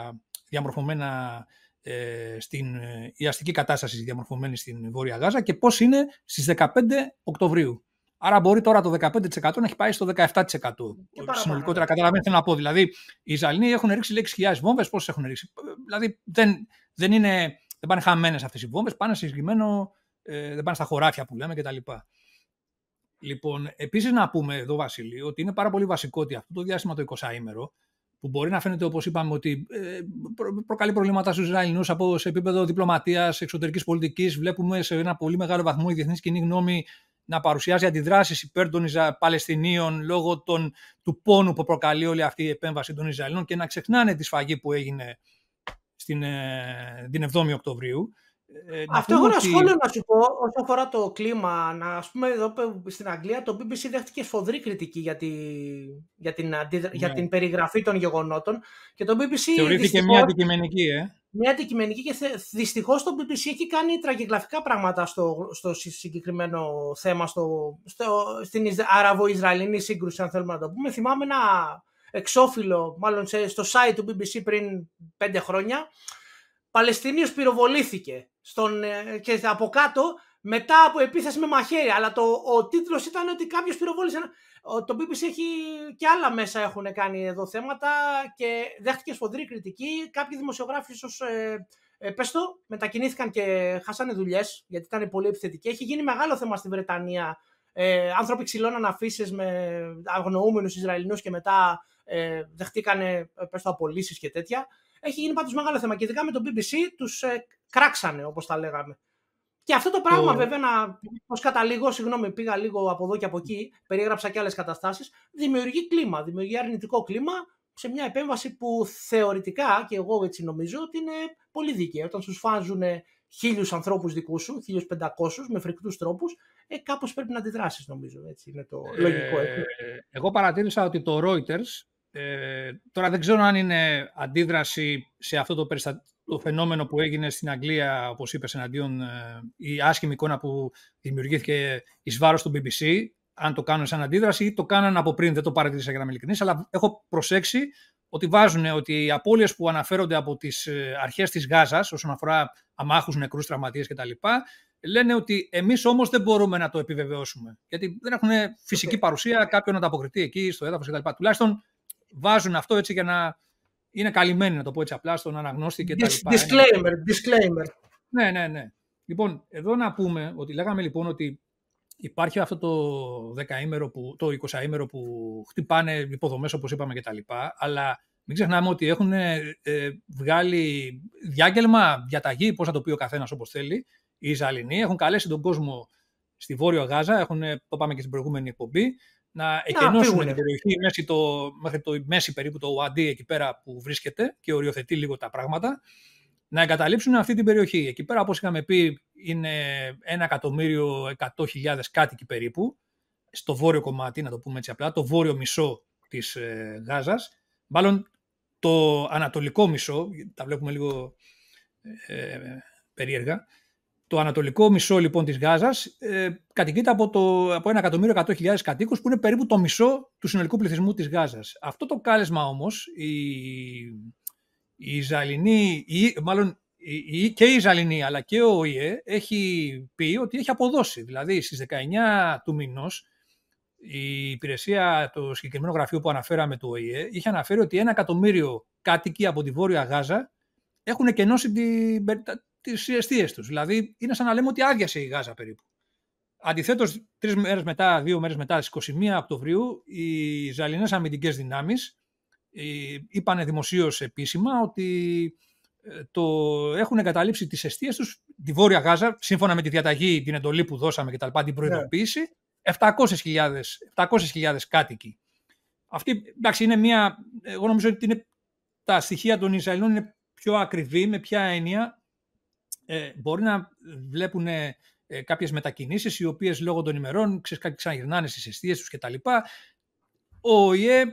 [SPEAKER 2] διαμορφωμένα ε, στην, η αστική κατάσταση διαμορφωμένη στην Βόρεια Γάζα και πώς είναι στις 15 Οκτωβρίου. Άρα μπορεί τώρα το 15% να έχει πάει στο 17%. Συνολικότερα καταλαβαίνετε να πω. Δηλαδή, οι Ισραηλοί έχουν ρίξει 6.000 βόμβες, πόσες έχουν ρίξει. Δηλαδή, δεν, δεν, είναι, δεν πάνε χαμένες αυτές οι βόμβες, πάνε σε συγκεκριμένο. Ε, δεν πάνε στα χωράφια που λέμε κτλ. Λοιπόν, επίσης να πούμε εδώ, Βασίλη, ότι είναι πάρα πολύ βασικό ότι αυτό το διάστημα το 20ήμερο, που μπορεί να φαίνεται όπως είπαμε ότι ε, προκαλεί προβλήματα στους Ισραηλινού από σε επίπεδο διπλωματίας, εξωτερικής πολιτικής. Βλέπουμε σε ένα πολύ μεγάλο βαθμό η διεθνής κοινή γνώμη να παρουσιάζει αντιδράσεις υπέρ των Παλαιστινίων λόγω των, του πόνου που προκαλεί όλη αυτή η επέμβαση των Ισραηλινών και να ξεχνάνε τη σφαγή που έγινε στην, ε, την 7η Οκτωβρίου.
[SPEAKER 1] Ε, Αυτό έχω ένα ότι... σχόλιο να σου πω όσον αφορά το κλίμα. Να, ας πούμε εδώ στην Αγγλία το BBC δέχτηκε σφοδρή κριτική για, τη, για, την, για ναι. την περιγραφή των γεγονότων και το BBC
[SPEAKER 2] Θεωρήθηκε δυστυχώς, μια αντικειμενική, ε.
[SPEAKER 1] Μια αντικειμενική και δυστυχώς το BBC έχει κάνει τραγικογραφικά πράγματα στο, στο συγκεκριμένο θέμα, στο, στο, στην Αραβο-Ισραηλινή σύγκρουση, αν θέλουμε να το πούμε. Θυμάμαι ένα εξώφυλλο, μάλλον στο site του BBC πριν πέντε χρόνια, Παλαιστινίος πυροβολήθηκε στον, ε, και από κάτω μετά από επίθεση με μαχαίρι. Αλλά το, ο τίτλος ήταν ότι κάποιος πυροβόλησε. Το BBC έχει και άλλα μέσα έχουν κάνει εδώ θέματα και δέχτηκε σφοδρή κριτική. Κάποιοι δημοσιογράφοι ίσως ε, ε, πες το, μετακινήθηκαν και χάσανε δουλειές γιατί ήταν πολύ επιθετικοί. Έχει γίνει μεγάλο θέμα στη Βρετανία. Ε, άνθρωποι ξυλώναν αφήσεις με αγνοούμενους Ισραηλινούς και μετά ε, δεχτήκανε ε, πες το, απολύσεις και τέτοια. Έχει γίνει πάντως μεγάλο θέμα και ειδικά με το BBC τους ε, κράξανε όπως τα λέγαμε. Και αυτό το πράγμα, βέβαια, να ως καταλήγω, συγγνώμη, πήγα λίγο από εδώ και από εκεί, περιέγραψα και άλλες καταστάσεις, δημιουργεί κλίμα, δημιουργεί αρνητικό κλίμα σε μια επέμβαση που θεωρητικά, και εγώ έτσι νομίζω, ότι είναι πολύ δίκαιη. Όταν σου φάζουν χίλιους ανθρώπους δικούς σου, 1500 με φρικτούς τρόπους, ε, κάπως πρέπει να αντιδράσεις, νομίζω. Έτσι είναι το λογικό. Ε,
[SPEAKER 2] εγώ παρατήρησα ότι το Reuters ε, τώρα δεν ξέρω αν είναι αντίδραση σε αυτό το, το φαινόμενο που έγινε στην Αγγλία, όπως είπες, εναντίον ε, η άσχημη εικόνα που δημιουργήθηκε εις βάρος του BBC, αν το κάνουν σαν αντίδραση ή το κάναν από πριν, δεν το παρατήρησα για να είμαι ειλικρινής, αλλά έχω προσέξει ότι βάζουν ότι οι απώλειες που αναφέρονται από τις ε, αρχές της Γάζας όσον αφορά αμάχους, νεκρούς, τραυματίες κτλ. Λένε ότι εμείς όμως δεν μπορούμε να το επιβεβαιώσουμε. Γιατί δεν έχουν φυσική παρουσία κάποιον να ανταποκριθεί εκεί στο έδαφος κτλ. Τουλάχιστον βάζουν αυτό έτσι για να είναι καλυμμένοι, να το πω έτσι απλά, στον αναγνώστη και τα λοιπά.
[SPEAKER 1] Disclaimer, disclaimer.
[SPEAKER 2] Ναι, ναι, ναι. Λοιπόν, εδώ να πούμε ότι λέγαμε λοιπόν ότι υπάρχει αυτό το 10 που, το 20 ημέρο που χτυπάνε υποδομές όπως είπαμε και τα λοιπά, αλλά μην ξεχνάμε ότι έχουν ε, βγάλει διάγγελμα, διαταγή, πώς θα το πει ο καθένας όπως θέλει, οι Ισραηλινοί έχουν καλέσει τον κόσμο στη Βόρεια Γάζα, έχουν, το πάμε και στην προηγούμενη εκπομπή, να εκενώσουν την περιοχή μέχρι το, μέχρι το μέση περίπου το Ουαντί εκεί πέρα που βρίσκεται και οριοθετεί λίγο τα πράγματα, να εγκαταλείψουν αυτή την περιοχή. Εκεί πέρα, όπως είχαμε πει, είναι ένα εκατομμύριο εκατό κάτοικοι περίπου, στο βόρειο κομμάτι, να το πούμε έτσι απλά, το βόρειο μισό της ε, Γάζας. Μάλλον το ανατολικό μισό, τα βλέπουμε λίγο ε, περίεργα, το ανατολικό μισό λοιπόν της Γάζας ε, κατοικείται από, το, από 1.100.000 κατοίκους που είναι περίπου το μισό του συνολικού πληθυσμού της Γάζας. Αυτό το κάλεσμα όμως η, η Ισραηλινή, η, μάλλον η, και η Ισραηλινή αλλά και ο ΟΗΕ έχει πει ότι έχει αποδώσει. Δηλαδή στις 19 του μηνός η υπηρεσία, το συγκεκριμένο γραφείο που αναφέραμε του ΟΗΕ είχε αναφέρει ότι ένα εκατομμύριο κάτοικοι από τη Βόρεια Γάζα έχουν εκενώσει την, τις αιστείες τους. Δηλαδή, είναι σαν να λέμε ότι άδειασε η Γάζα περίπου. Αντιθέτως, τρεις μέρες μετά, δύο μέρες μετά, στι 21 Οκτωβρίου, οι Ισραηλινές αμυντικές δυνάμεις ε, είπαν δημοσίως επίσημα ότι ε, το έχουν εγκαταλείψει τις αιστείες τους, τη Βόρεια Γάζα, σύμφωνα με τη διαταγή, την εντολή που δώσαμε και τα λοιπά, την προειδοποίηση, 700.000 700 κάτοικοι. Αυτή, εντάξει, είναι μια, εγώ νομίζω ότι είναι, τα στοιχεία των Ισραηλινών είναι πιο ακριβή, με ποια έννοια ε, μπορεί να βλέπουν ε, κάποιες μετακινήσεις οι οποίες λόγω των ημερών ξέρεις, ξαναγυρνάνε στις αιστείες τους κτλ. Ο ΟΗΕ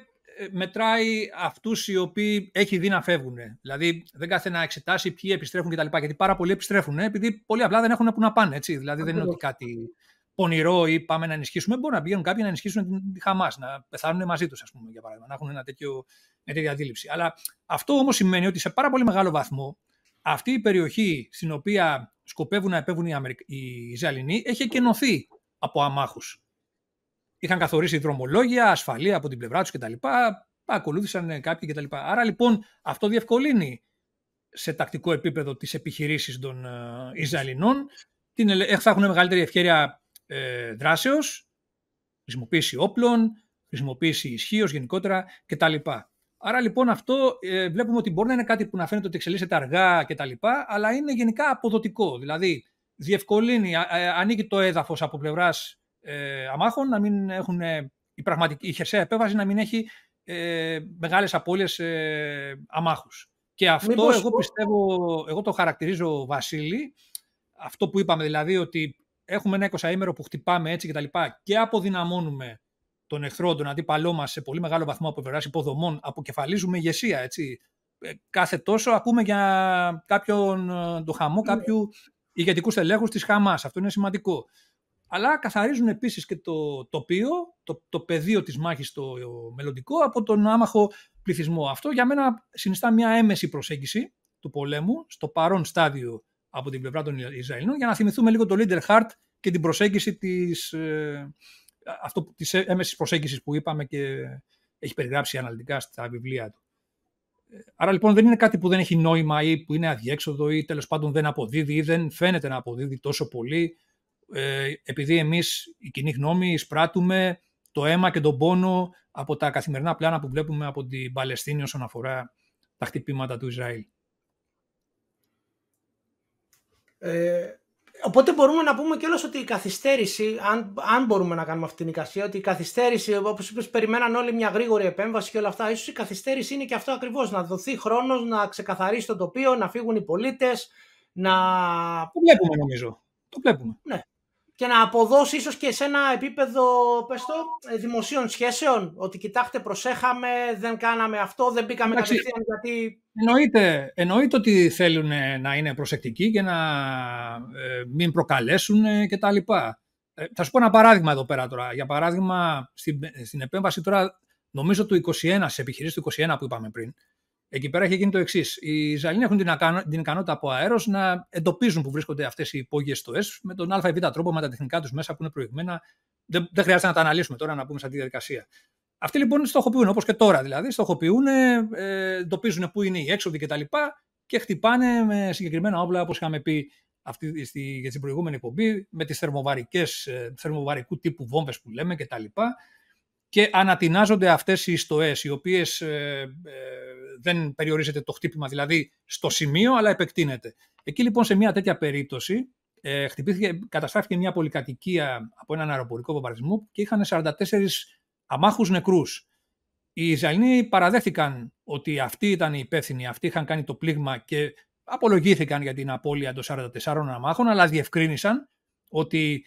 [SPEAKER 2] μετράει αυτούς οι οποίοι έχει δει να φεύγουν. Δηλαδή δεν κάθε να εξετάσει ποιοι επιστρέφουν κτλ. Γιατί πάρα πολλοί επιστρέφουν, επειδή πολλοί απλά δεν έχουν που να πάνε. Έτσι. Δηλαδή δεν είναι ότι κάτι πονηρό ή πάμε να ενισχύσουμε. Μπορεί να πηγαίνουν κάποιοι να ενισχύσουν τη Χαμάς, να πεθάνουν μαζί τους, ας πούμε, για παράδειγμα, να έχουν ένα τέτοιο, μια τέτοια αντίληψη. Αλλά αυτό όμως σημαίνει ότι σε πάρα πολύ μεγάλο βαθμό αυτή η περιοχή στην οποία σκοπεύουν να επέβουν οι, Αμερικ... οι Ισραηλινοί έχει εκενωθεί από αμάχους είχαν καθορίσει δρομολόγια, ασφαλεία από την πλευρά τους κτλ. Ακολούθησαν κάποιοι κτλ. Άρα λοιπόν αυτό διευκολύνει σε τακτικό επίπεδο τις επιχειρήσεις των ε, Ισραηλινών. Την, θα έχουν μεγαλύτερη ευκαιρία ε, δράσεως, χρησιμοποίηση όπλων, χρησιμοποίηση ισχύως γενικότερα κτλ. Άρα λοιπόν αυτό ε, βλέπουμε ότι μπορεί να είναι κάτι που να φαίνεται ότι εξελίσσεται αργά κτλ. Αλλά είναι γενικά αποδοτικό. Δηλαδή διευκολύνει, ανοίγει το έδαφος από πλευράς ε, αμάχων να μην έχουν η, πραγματική, η χερσαία επέμβαση να μην έχει ε, μεγάλες απώλειες ε, αμάχους. Και αυτός εγώ πιστεύω, εγώ το χαρακτηρίζω Βασίλη, αυτό που είπαμε δηλαδή ότι έχουμε ένα 20 που χτυπάμε έτσι και τα λοιπά και αποδυναμώνουμε τον εχθρό, τον αντίπαλό μας σε πολύ μεγάλο βαθμό από πλευράς υποδομών, αποκεφαλίζουμε ηγεσία, έτσι. Ε, κάθε τόσο ακούμε για κάποιον ε, το χαμό ναι. κάποιου ηγετικού στελέχους της Χαμάς. Αυτό είναι σημαντικό αλλά καθαρίζουν επίσης και το τοπίο, το, το πεδίο της μάχης το μελλοντικό από τον άμαχο πληθυσμό. Αυτό για μένα συνιστά μια έμεση προσέγγιση του πολέμου στο παρόν στάδιο από την πλευρά των Ισραηλινών για να θυμηθούμε λίγο το Leader Heart και την προσέγγιση της, ε, αυτό, της έμεσης προσέγγισης που είπαμε και έχει περιγράψει αναλυτικά στα βιβλία του. Ε, άρα λοιπόν δεν είναι κάτι που δεν έχει νόημα ή που είναι αδιέξοδο ή τέλος πάντων δεν αποδίδει ή δεν φαίνεται να αποδίδει τόσο πολύ ε, επειδή εμείς η κοινή γνώμη εισπράττουμε το αίμα και τον πόνο από τα καθημερινά πλάνα που βλέπουμε από την Παλαιστίνη όσον αφορά τα χτυπήματα του Ισραήλ.
[SPEAKER 1] Ε, οπότε μπορούμε να πούμε κιόλας ότι η καθυστέρηση, αν, αν μπορούμε να κάνουμε αυτή την εικασία, ότι η καθυστέρηση, όπως είπες, περιμέναν όλοι μια γρήγορη επέμβαση και όλα αυτά, ίσως η καθυστέρηση είναι και αυτό ακριβώς, να δοθεί χρόνος, να ξεκαθαρίσει το τοπίο, να φύγουν οι πολίτες, να...
[SPEAKER 2] Το βλέπουμε νομίζω. Το βλέπουμε.
[SPEAKER 1] Ναι και να αποδώσει ίσως και σε ένα επίπεδο πες το, ε, δημοσίων σχέσεων ότι κοιτάξτε προσέχαμε, δεν κάναμε αυτό, δεν μπήκαμε Εντάξει, κατευθείαν γιατί...
[SPEAKER 2] Εννοείται, εννοείται ότι θέλουν να είναι προσεκτικοί και να ε, μην προκαλέσουν και τα λοιπά. Ε, θα σου πω ένα παράδειγμα εδώ πέρα τώρα. Για παράδειγμα, στην, στην επέμβαση τώρα, νομίζω του 21, σε επιχειρήσεις του 21 που είπαμε πριν, Εκεί πέρα έχει γίνει το εξής. Οι Ισραηλοί έχουν την, την ικανότητα από αέρος να εντοπίζουν που βρίσκονται αυτές οι υπόγειες στοές με τον ΑΒ τρόπο, με τα τεχνικά τους μέσα που είναι προηγμένα. Δεν, δεν χρειάζεται να τα αναλύσουμε τώρα να πούμε σε αυτή τη διαδικασία. Αυτοί λοιπόν στοχοποιούν, όπως και τώρα δηλαδή, στοχοποιούν, ε, εντοπίζουν πού είναι οι έξοδοι κτλ. Και, και χτυπάνε με συγκεκριμένα όπλα, όπως είχαμε πει αυτή, στη, για την προηγούμενη εκπομπή, με τις ε, θερμοβαρικού τύπου βόμβες που λέμε κτλ. Και, και ανατινάζονται αυτές οι στοέ, οι οποίες ε, ε, δεν περιορίζεται το χτύπημα δηλαδή στο σημείο, αλλά επεκτείνεται. Εκεί λοιπόν σε μια τέτοια περίπτωση ε, χτυπήθηκε, καταστράφηκε μια πολυκατοικία από έναν αεροπορικό βομβαρδισμό και είχαν 44 αμάχους νεκρούς. Οι Ισραηλοί παραδέχθηκαν ότι αυτοί ήταν οι υπεύθυνοι, αυτοί είχαν κάνει το πλήγμα και απολογήθηκαν για την απώλεια των 44 αμάχων, αλλά διευκρίνησαν ότι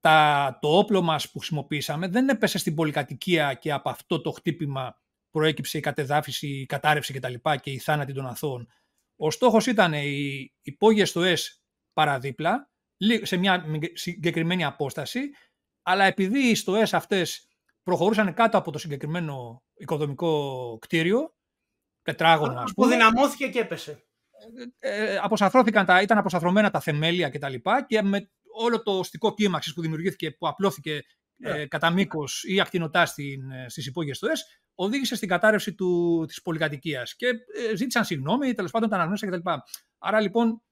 [SPEAKER 2] τα, το όπλο μας που χρησιμοποίησαμε δεν έπεσε στην πολυκατοικία και από αυτό το χτύπημα προέκυψε η κατεδάφιση, η κατάρρευση κτλ. Και, και η θάνατη των αθώων. Ο στόχος ήταν οι υπόγειες στοές παραδίπλα, σε μια συγκεκριμένη απόσταση, αλλά επειδή οι στοές αυτές προχωρούσαν κάτω από το συγκεκριμένο οικοδομικό κτίριο, τετράγωνο ας
[SPEAKER 1] πούμε. Που δυναμώθηκε και έπεσε.
[SPEAKER 2] Ε, ε, αποσαφρώθηκαν τα, ήταν αποσαφρωμένα τα θεμέλια κτλ. Και, και με όλο το οστικό κύμαξης που δημιουργήθηκε, που απλώθηκε ε, ναι. κατά μήκος ή ακτινοτά στις υπόγειες στοέ, οδήγησε στην κατάρρευση της πολυκατοικίας. Και ε, ζήτησαν συγγνώμη, τέλος πάντων τα αναγνώρισαν κτλ. Άρα λοιπόν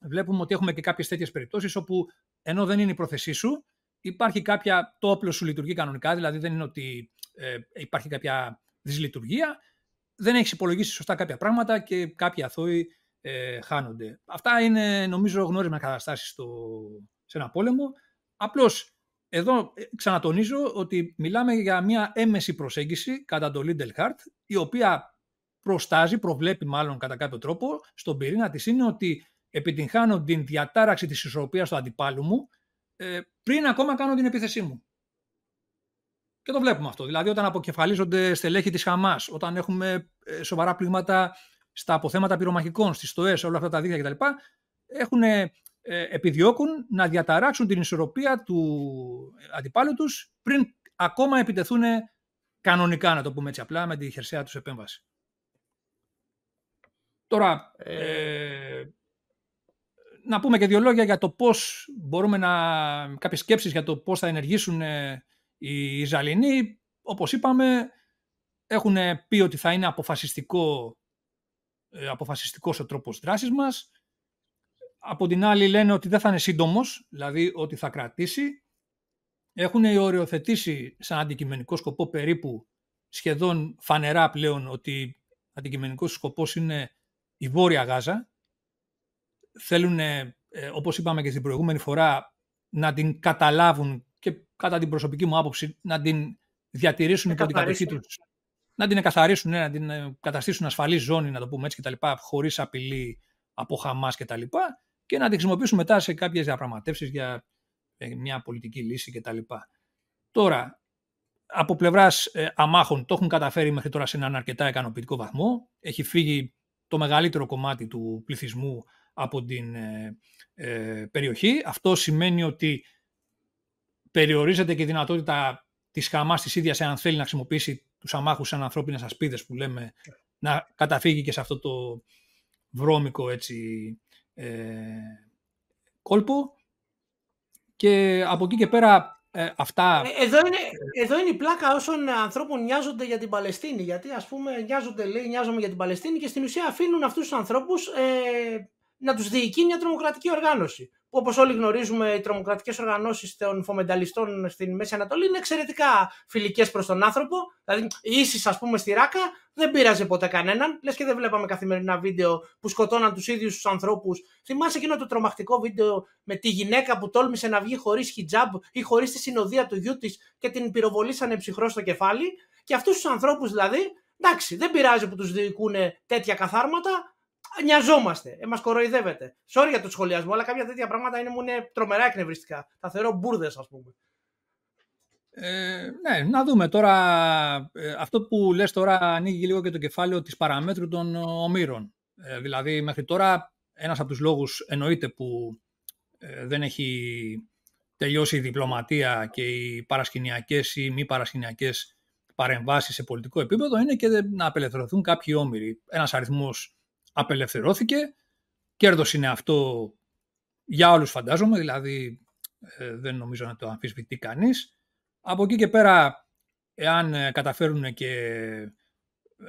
[SPEAKER 2] βλέπουμε ότι έχουμε και κάποιες τέτοιες περιπτώσεις όπου ενώ δεν είναι η πρόθεσή σου, υπάρχει κάποια, το όπλο σου λειτουργεί κανονικά, δηλαδή δεν είναι ότι ε, υπάρχει κάποια δυσλειτουργία, δεν έχεις υπολογίσει σωστά κάποια πράγματα και κάποιοι αθώοι ε, χάνονται. Αυτά είναι νομίζω γνώριμα καταστάσεις στο, σε ένα πόλεμο. Απλώς εδώ ε, ξανατονίζω ότι μιλάμε για μια έμεση προσέγγιση κατά το Λίντελ Χαρτ, η οποία προστάζει, προβλέπει μάλλον κατά κάποιο τρόπο, στον πυρήνα της είναι ότι επιτυγχάνω την διατάραξη της ισορροπίας του αντιπάλου μου ε, πριν ακόμα κάνω την επίθεσή μου. Και το βλέπουμε αυτό. Δηλαδή όταν αποκεφαλίζονται στελέχη της Χαμάς, όταν έχουμε ε, σοβαρά πλήγματα στα αποθέματα πυρομαχικών, στις ΣΤΟΕΣ, όλα αυτά τα δίκτυα κτλ. Έχουν, ε, επιδιώκουν να διαταράξουν την ισορροπία του αντιπάλου τους πριν ακόμα επιτεθούν κανονικά, να το πούμε έτσι απλά, με τη χερσαία τους επέμβαση. Τώρα, ε, να πούμε και δύο λόγια για το πώς μπορούμε να... κάποιες σκέψεις για το πώς θα ενεργήσουν ε, οι Ισραηλινοί. Όπως είπαμε, έχουν πει ότι θα είναι αποφασιστικό, ε, αποφασιστικός ο τρόπος δράσης μας. Από την άλλη λένε ότι δεν θα είναι σύντομος, δηλαδή ότι θα κρατήσει. Έχουν οριοθετήσει σαν αντικειμενικό σκοπό περίπου σχεδόν φανερά πλέον ότι αντικειμενικός σκοπός είναι η Βόρεια Γάζα. Θέλουν, ε, όπως είπαμε και στην προηγούμενη φορά, να την καταλάβουν και κατά την προσωπική μου άποψη να την διατηρήσουν υπό την κατοχή τους. Να την εκαθαρίσουν, ναι, να την ε, καταστήσουν ασφαλή ζώνη, να το πούμε έτσι κτλ. Χωρίς απειλή από Χαμάς κτλ. Και, και να την χρησιμοποιήσουν μετά σε κάποιες διαπραγματεύσεις για ε, μια πολιτική λύση κτλ. Τώρα, από πλευράς ε, αμάχων το έχουν καταφέρει μέχρι τώρα σε έναν αρκετά ικανοποιητικό βαθμό. Έχει φύγει το μεγαλύτερο κομμάτι του πληθυσμού από την ε, ε, περιοχή. Αυτό σημαίνει ότι περιορίζεται και η δυνατότητα της Χαμάς της ίδιας, αν θέλει να χρησιμοποιήσει τους αμάχους σαν ανθρώπινες ασπίδες που λέμε, να καταφύγει και σε αυτό το βρώμικο έτσι, ε, κόλπο. Και από εκεί και πέρα ε, αυτά...
[SPEAKER 1] Ε, εδώ, είναι, εδώ είναι η πλάκα όσων ανθρώπων νοιάζονται για την Παλαιστίνη. Γιατί ας πούμε νοιάζονται, λέει, νοιάζομαι για την Παλαιστίνη και στην ουσία αφήνουν αυτούς τους ανθρώπους ε, να τους διοικεί μια τρομοκρατική οργάνωση. Που όπως όλοι γνωρίζουμε οι τρομοκρατικές οργανώσεις των φομενταλιστών στην Μέση Ανατολή είναι εξαιρετικά φιλικές προς τον άνθρωπο. Δηλαδή η ίσης ας πούμε στη Ράκα δεν πείραζε ποτέ κανέναν. Λες και δεν βλέπαμε καθημερινά βίντεο που σκοτώναν τους ίδιους τους ανθρώπους. Θυμάσαι εκείνο το τρομακτικό βίντεο με τη γυναίκα που τόλμησε να βγει χωρίς χιτζάμπ ή χωρίς τη συνοδεία του γιού της και την πυροβολήσανε ψυχρό στο κεφάλι. Και αυτούς τους ανθρώπους δηλαδή, εντάξει, δεν πειράζει που τους διοικούν τέτοια καθάρματα, νοιαζόμαστε. Ε, μας κοροϊδεύετε. Sorry για το σχολιασμό, αλλά κάποια τέτοια πράγματα είναι, μου είναι τρομερά εκνευριστικά. Τα θεωρώ μπουρδες, ας πούμε.
[SPEAKER 2] Ε, ναι, να δούμε τώρα. Ε, αυτό που λες τώρα ανοίγει λίγο και το κεφάλαιο της παραμέτρου των ομήρων. Ε, δηλαδή, μέχρι τώρα, ένας από τους λόγους εννοείται που ε, δεν έχει τελειώσει η διπλωματία και οι παρασκηνιακές ή μη παρασκηνιακές παρεμβάσεις σε πολιτικό επίπεδο είναι και να απελευθερωθούν κάποιοι όμοιροι. Ένας αριθμός απελευθερώθηκε. Κέρδος είναι αυτό για όλους φαντάζομαι, δηλαδή ε, δεν νομίζω να το αμφισβητεί κανείς. Από εκεί και πέρα, εάν ε, καταφέρουν και...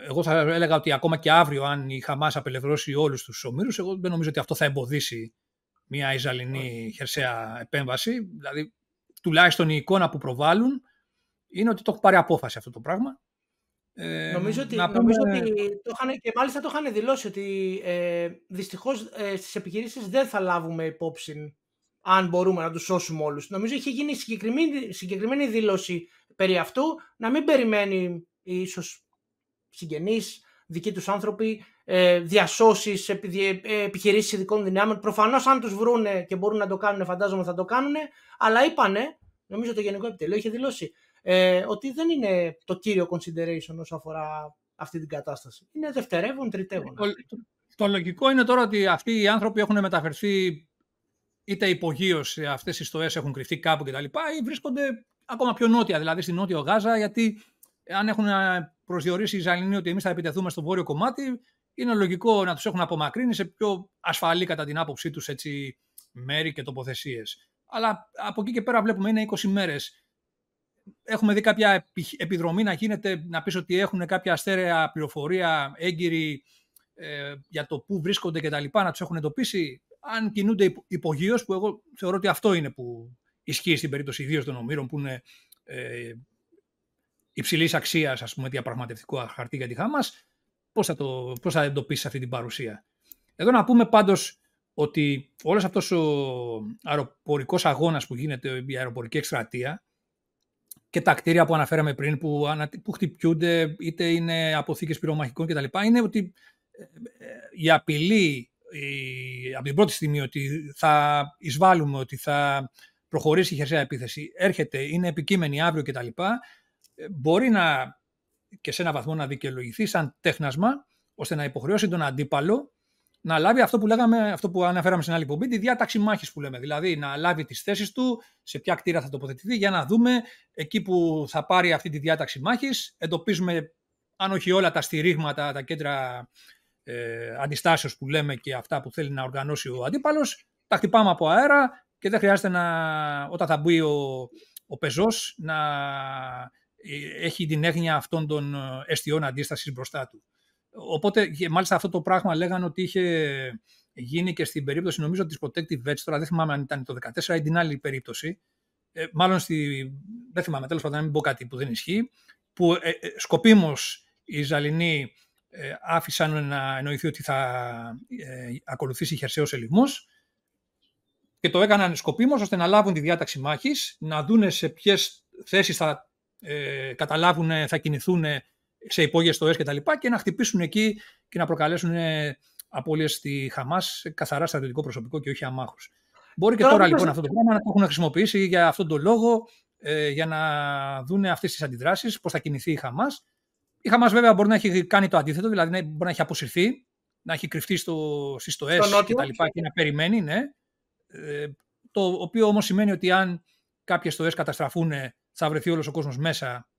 [SPEAKER 2] Εγώ θα έλεγα ότι ακόμα και αύριο, αν η Χαμάς απελευθερώσει όλους τους ομήρους, εγώ δεν νομίζω ότι αυτό θα εμποδίσει μια Ιζαλινή χερσαία επέμβαση. Δηλαδή, τουλάχιστον η εικόνα που προβάλλουν είναι ότι το έχω πάρει απόφαση αυτό το πράγμα.
[SPEAKER 1] Ε, νομίζω ότι, νομίζω ότι το είχαν, και μάλιστα το είχαν δηλώσει ότι ε, δυστυχώς ε, στις επιχειρήσεις δεν θα λάβουμε υπόψη αν μπορούμε να τους σώσουμε όλους. Νομίζω είχε γίνει συγκεκριμένη, συγκεκριμένη δήλωση περί αυτού, να μην περιμένει ίσως συγγενείς, δικοί τους άνθρωποι, ε, διασώσεις, ε, επιχειρήσεις ειδικών δυνάμεων. Προφανώς αν τους βρούνε και μπορούν να το κάνουν, φαντάζομαι θα το κάνουν, αλλά είπανε, νομίζω το Γενικό Επιτελείο είχε δηλώσει, ε, ότι δεν είναι το κύριο consideration όσο αφορά αυτή την κατάσταση. Είναι δευτερεύον, τριτεύον. Το,
[SPEAKER 2] το, λογικό είναι τώρα ότι αυτοί οι άνθρωποι έχουν μεταφερθεί είτε υπογείως αυτές οι στοέ έχουν κρυφτεί κάπου κτλ. ή βρίσκονται ακόμα πιο νότια, δηλαδή στην νότιο Γάζα, γιατί αν έχουν προσδιορίσει οι Ισραηλινοί ότι εμείς θα επιτεθούμε στο βόρειο κομμάτι, είναι λογικό να τους έχουν απομακρύνει σε πιο ασφαλή κατά την άποψή τους μέρη και τοποθεσίες. Αλλά από εκεί και πέρα βλέπουμε είναι 20 μέρες έχουμε δει κάποια επιδρομή να γίνεται, να πεις ότι έχουν κάποια αστέρεα πληροφορία έγκυρη ε, για το πού βρίσκονται και τα λοιπά, να τους έχουν εντοπίσει. αν κινούνται υπογείως, που εγώ θεωρώ ότι αυτό είναι που ισχύει στην περίπτωση ιδίως των ομήρων, που είναι ε, υψηλής αξίας, ας πούμε, διαπραγματευτικό χαρτί για τη Χάμας, πώς θα, το, πώς θα εντοπίσεις αυτή την παρουσία. Εδώ να πούμε πάντως ότι όλος αυτός ο αεροπορικός αγώνας που γίνεται, η αεροπορική εκστρατεία, και τα κτίρια που αναφέραμε πριν που, που χτυπιούνται είτε είναι αποθήκες πυρομαχικών κτλ. είναι ότι ε, ε, η απειλή η, από την πρώτη στιγμή ότι θα εισβάλλουμε, ότι θα προχωρήσει η χερσαία επίθεση, έρχεται, είναι επικείμενη αύριο κτλ. Ε, μπορεί να και σε ένα βαθμό να δικαιολογηθεί σαν τέχνασμα, ώστε να υποχρεώσει τον αντίπαλο να λάβει αυτό που, λέγαμε, αυτό που αναφέραμε στην άλλη πομπή, τη διάταξη μάχης που λέμε. Δηλαδή να λάβει τις θέσεις του, σε ποια κτίρια θα τοποθετηθεί, για να δούμε εκεί που θα πάρει αυτή τη διάταξη μάχης. Εντοπίζουμε, αν όχι όλα τα στηρίγματα, τα κέντρα ε, αντιστάσεως που λέμε και αυτά που θέλει να οργανώσει ο αντίπαλος. Τα χτυπάμε από αέρα και δεν χρειάζεται να, όταν θα μπει ο, ο πεζός να ε, έχει την έγνοια αυτών των αισθιών αντίστασης μπροστά του. Οπότε, μάλιστα αυτό το πράγμα λέγανε ότι είχε γίνει και στην περίπτωση, νομίζω, της Protective Vets, τώρα δεν θυμάμαι αν ήταν το 2014 ή την άλλη περίπτωση, ε, μάλλον στη, δεν θυμάμαι, τέλος πάντων, να μην πω κάτι που δεν ισχύει, που ε, ε, σκοπίμως οι Ισραηλινοί ε, άφησαν να εννοηθεί ότι θα ε, ακολουθήσει χερσαίος ελιγμός και το έκαναν σκοπίμως ώστε να λάβουν τη διάταξη μάχης, να δούνε σε ποιες θέσεις θα ε, καταλάβουν, θα κινηθούν σε υπόγειες στοές και τα λοιπά και να χτυπήσουν εκεί και να προκαλέσουν ε, απώλειες στη Χαμάς καθαρά στρατιωτικό προσωπικό και όχι αμάχους. Μπορεί και τώρα, λοιπόν αυτό το πράγμα να το έχουν χρησιμοποιήσει για αυτόν τον λόγο, ε, για να δουν αυτές τις αντιδράσεις, πώς θα κινηθεί η Χαμάς. Η Χαμάς βέβαια μπορεί να έχει κάνει το αντίθετο, δηλαδή μπορεί να έχει αποσυρθεί, να έχει κρυφτεί στο, στις στοές και τα λοιπά και να περιμένει, ναι. Ε, το οποίο όμως σημαίνει ότι αν κάποιες στοές καταστραφούν θα βρεθεί όλος ο κόσμος μέσα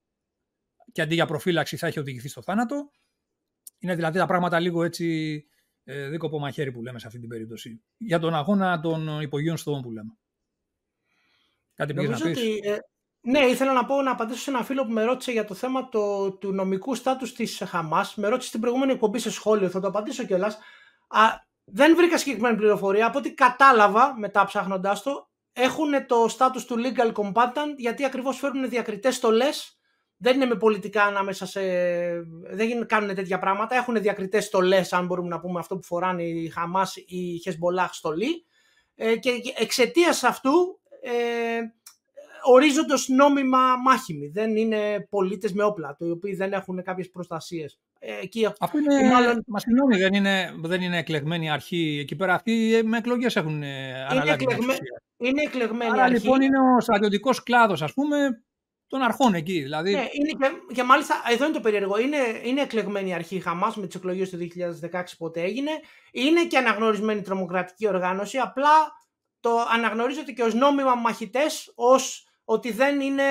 [SPEAKER 2] και αντί για προφύλαξη θα έχει οδηγηθεί στο θάνατο. Είναι δηλαδή τα πράγματα λίγο έτσι ε, δίκοπο μαχαίρι που λέμε σε αυτή την περίπτωση. Για τον αγώνα των υπογείων στοών που λέμε.
[SPEAKER 1] Κάτι πήγες να πεις; Ότι, ε, ναι, ήθελα να πω να απαντήσω σε ένα φίλο που με ρώτησε για το θέμα το, του νομικού στάτους της Χαμάς. Με ρώτησε στην προηγούμενη εκπομπή σε σχόλιο, θα το απαντήσω κιόλας. Δεν βρήκα συγκεκριμένη πληροφορία. Από ό,τι κατάλαβα μετά ψάχνοντάς το, έχουν το στάτους του legal combatant γιατί ακριβώς φέρουν διακριτές στολές δεν είναι με πολιτικά ανάμεσα σε. Δεν κάνουν τέτοια πράγματα. Έχουν διακριτές στολέ, αν μπορούμε να πούμε αυτό που φοράνε η Χαμάς ή η Χεσμολάχ στολή. Ε, και εξαιτίας αυτού ε, ορίζονται νόμιμα μάχημοι. Δεν είναι πολίτες με όπλα, οι οποίοι δεν έχουν κάποιες προστασίες.
[SPEAKER 2] Ε, Αφού είναι, μάλλον... μα συγγνώμη, δεν είναι, δεν είναι εκλεγμένη αρχή εκεί πέρα. Αυτοί ε, με εκλογές έχουν ε, αναλάβει. Είναι, εκλεγμέ...
[SPEAKER 1] είναι εκλεγμένη Άρα, αρχή.
[SPEAKER 2] λοιπόν είναι ο στρατιωτικός κλάδος, ας πούμε, των αρχών εκεί. Δηλαδή...
[SPEAKER 1] Ναι, είναι και, και, μάλιστα εδώ είναι το περίεργο. Είναι, είναι εκλεγμένη η αρχή η Χαμάς με τις εκλογές του 2016 πότε έγινε. Είναι και αναγνωρισμένη τρομοκρατική οργάνωση. Απλά το αναγνωρίζεται και ως νόμιμα μαχητές, ως ότι δεν είναι.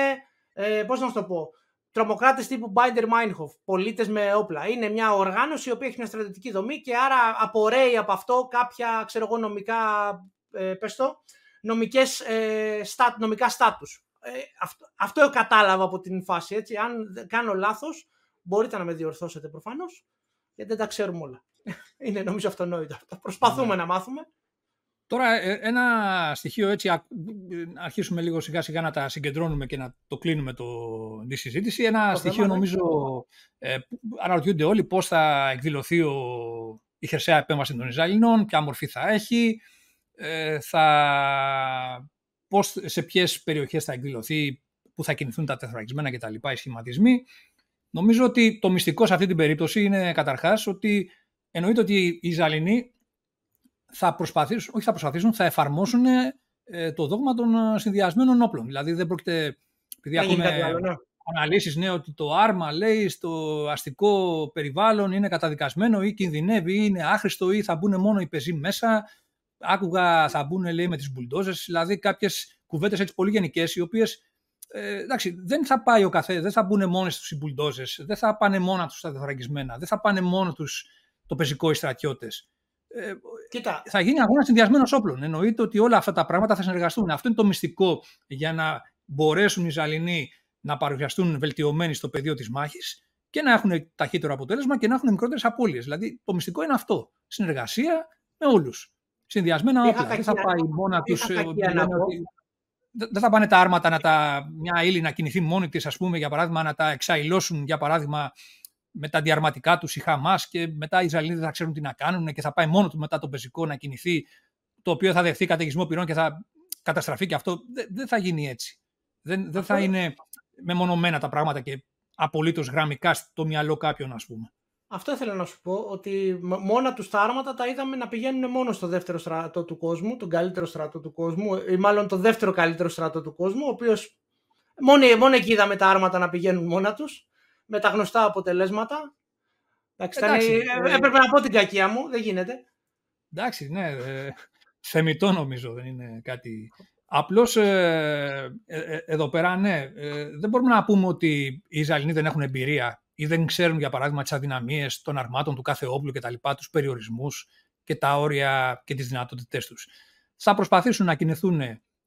[SPEAKER 1] Ε, Πώς να σου το πω. Τρομοκράτες τύπου Binder Meinhof, πολίτες με όπλα. Είναι μια οργάνωση η οποία έχει μια στρατιωτική δομή και άρα απορρέει από αυτό κάποια ξέρω εγώ, νομικά. Ε, πες το, νομικές, ε, νομικά στάτους. Ε, αυτό, αυτό κατάλαβα από την φάση. Έτσι. Αν κάνω λάθος, μπορείτε να με διορθώσετε προφανώς, γιατί δεν τα ξέρουμε όλα. Είναι νομίζω αυτονόητο. Προσπαθούμε ναι. να μάθουμε.
[SPEAKER 2] Τώρα ε, ένα στοιχείο έτσι, αρχίσουμε λίγο σιγά σιγά να τα συγκεντρώνουμε και να το κλείνουμε το, τη συζήτηση. Ένα στοιχείο ναι. νομίζω ε, αναρωτιούνται όλοι πώς θα εκδηλωθεί ο, η χερσαία επέμβαση των Ισραηλινών, ποια μορφή θα έχει, ε, θα πώς, σε ποιες περιοχές θα εκδηλωθεί, πού θα κινηθούν τα τεθραγισμένα κτλ. οι σχηματισμοί. Νομίζω ότι το μυστικό σε αυτή την περίπτωση είναι καταρχάς ότι εννοείται ότι οι Ισραηλινοί θα προσπαθήσουν, όχι θα προσπαθήσουν, θα εφαρμόσουν ε, το δόγμα των ε, συνδυασμένων όπλων. Δηλαδή δεν πρόκειται, επειδή έχουμε ναι. αναλύσεις ναι, ότι το άρμα λέει στο αστικό περιβάλλον είναι καταδικασμένο ή κινδυνεύει ή είναι άχρηστο ή θα μπουν μόνο οι πεζοί μέσα άκουγα θα μπουν λέει, με τις μπουλντόζες, δηλαδή κάποιες κουβέντες έτσι πολύ γενικές, οι οποίες ε, εντάξει, δεν θα πάει ο καθένα, δεν θα μπουν μόνες τους οι μπουλντόζες, δεν θα πάνε μόνα τους τα δεθραγισμένα, δεν θα πάνε μόνο τους το πεζικό οι στρατιώτες. Ε, θα γίνει αγώνας συνδυασμένος όπλων. Εννοείται ότι όλα αυτά τα πράγματα θα συνεργαστούν. Αυτό είναι το μυστικό για να μπορέσουν οι Ισραηλινοί να παρουσιαστούν βελτιωμένοι στο πεδίο της μάχης και να έχουν ταχύτερο αποτέλεσμα και να έχουν μικρότερες απώλειες. Δηλαδή, το μυστικό είναι αυτό. Συνεργασία με όλους. Συνδυασμένα όπλα. Δεν θα πάει μόνα τους. Δεν θα πάνε τα άρματα να τα, μια ύλη να κινηθεί μόνη της, ας πούμε, για παράδειγμα, να τα εξαϊλώσουν, για παράδειγμα, με τα διαρματικά τους η Χαμάς και μετά οι Ισραηλοί δεν θα ξέρουν τι να κάνουν και θα πάει μόνο του μετά το πεζικό να κινηθεί, το οποίο θα δεχθεί καταιγισμό πυρών και θα καταστραφεί και αυτό. Δεν, θα γίνει έτσι. Δεν, δεν θα είναι μεμονωμένα τα πράγματα και απολύτως γραμμικά στο μυαλό κάποιον, ας πούμε.
[SPEAKER 1] Αυτό ήθελα να σου πω, ότι μόνα τους τα άρματα τα είδαμε να πηγαίνουν μόνο στο δεύτερο στρατό του κόσμου, τον καλύτερο στρατό του κόσμου, ή μάλλον το δεύτερο καλύτερο στρατό του κόσμου, ο οποίος μόνο, μόνο εκεί είδαμε τα άρματα να πηγαίνουν μόνα τους, με τα γνωστά αποτελέσματα. Εντάξει, Εντάξει ε, έπρεπε να πω την κακία μου, δεν γίνεται.
[SPEAKER 2] Εντάξει, ναι, ε, θεμητό νομίζω, δεν είναι κάτι... Απλώς ε, ε, ε εδώ πέρα, ναι, δεν μπορούμε να πούμε ότι οι Ισραηλοί δεν έχουν εμπειρία ή δεν ξέρουν, για παράδειγμα, τις αδυναμίες των αρμάτων του κάθε όπλου κτλ., τους περιορισμούς και τα όρια και τις δυνατότητές τους. Θα προσπαθήσουν να κινηθούν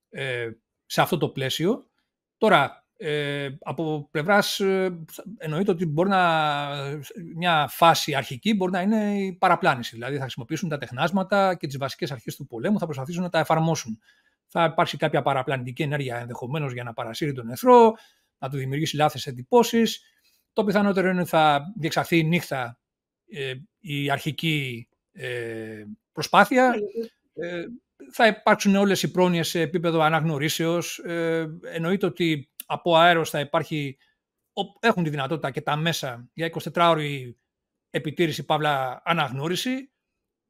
[SPEAKER 2] ε, σε αυτό το πλαίσιο. Τώρα, ε, από πλευράς, ε, εννοείται ότι μπορεί να, μια φάση αρχική μπορεί να είναι η παραπλάνηση. Δηλαδή, θα χρησιμοποιήσουν τα τεχνάσματα και τις βασικές αρχές του πολέμου, θα προσπαθήσουν να τα εφαρμόσουν. Θα υπάρξει κάποια παραπλανητική ενέργεια ενδεχομένως για να παρασύρει τον εχθρό, να του δημιουργήσει λάθος εντυπώσεις το πιθανότερο είναι ότι θα διεξαχθεί νύχτα ε, η αρχική ε, προσπάθεια. Ε, θα υπάρξουν όλες οι πρόνοιες σε επίπεδο αναγνωρίσεως. Ε, εννοείται ότι από αέρος θα υπάρχει, έχουν τη δυνατότητα και τα μέσα για 24 ώρη επιτήρηση παύλα αναγνώριση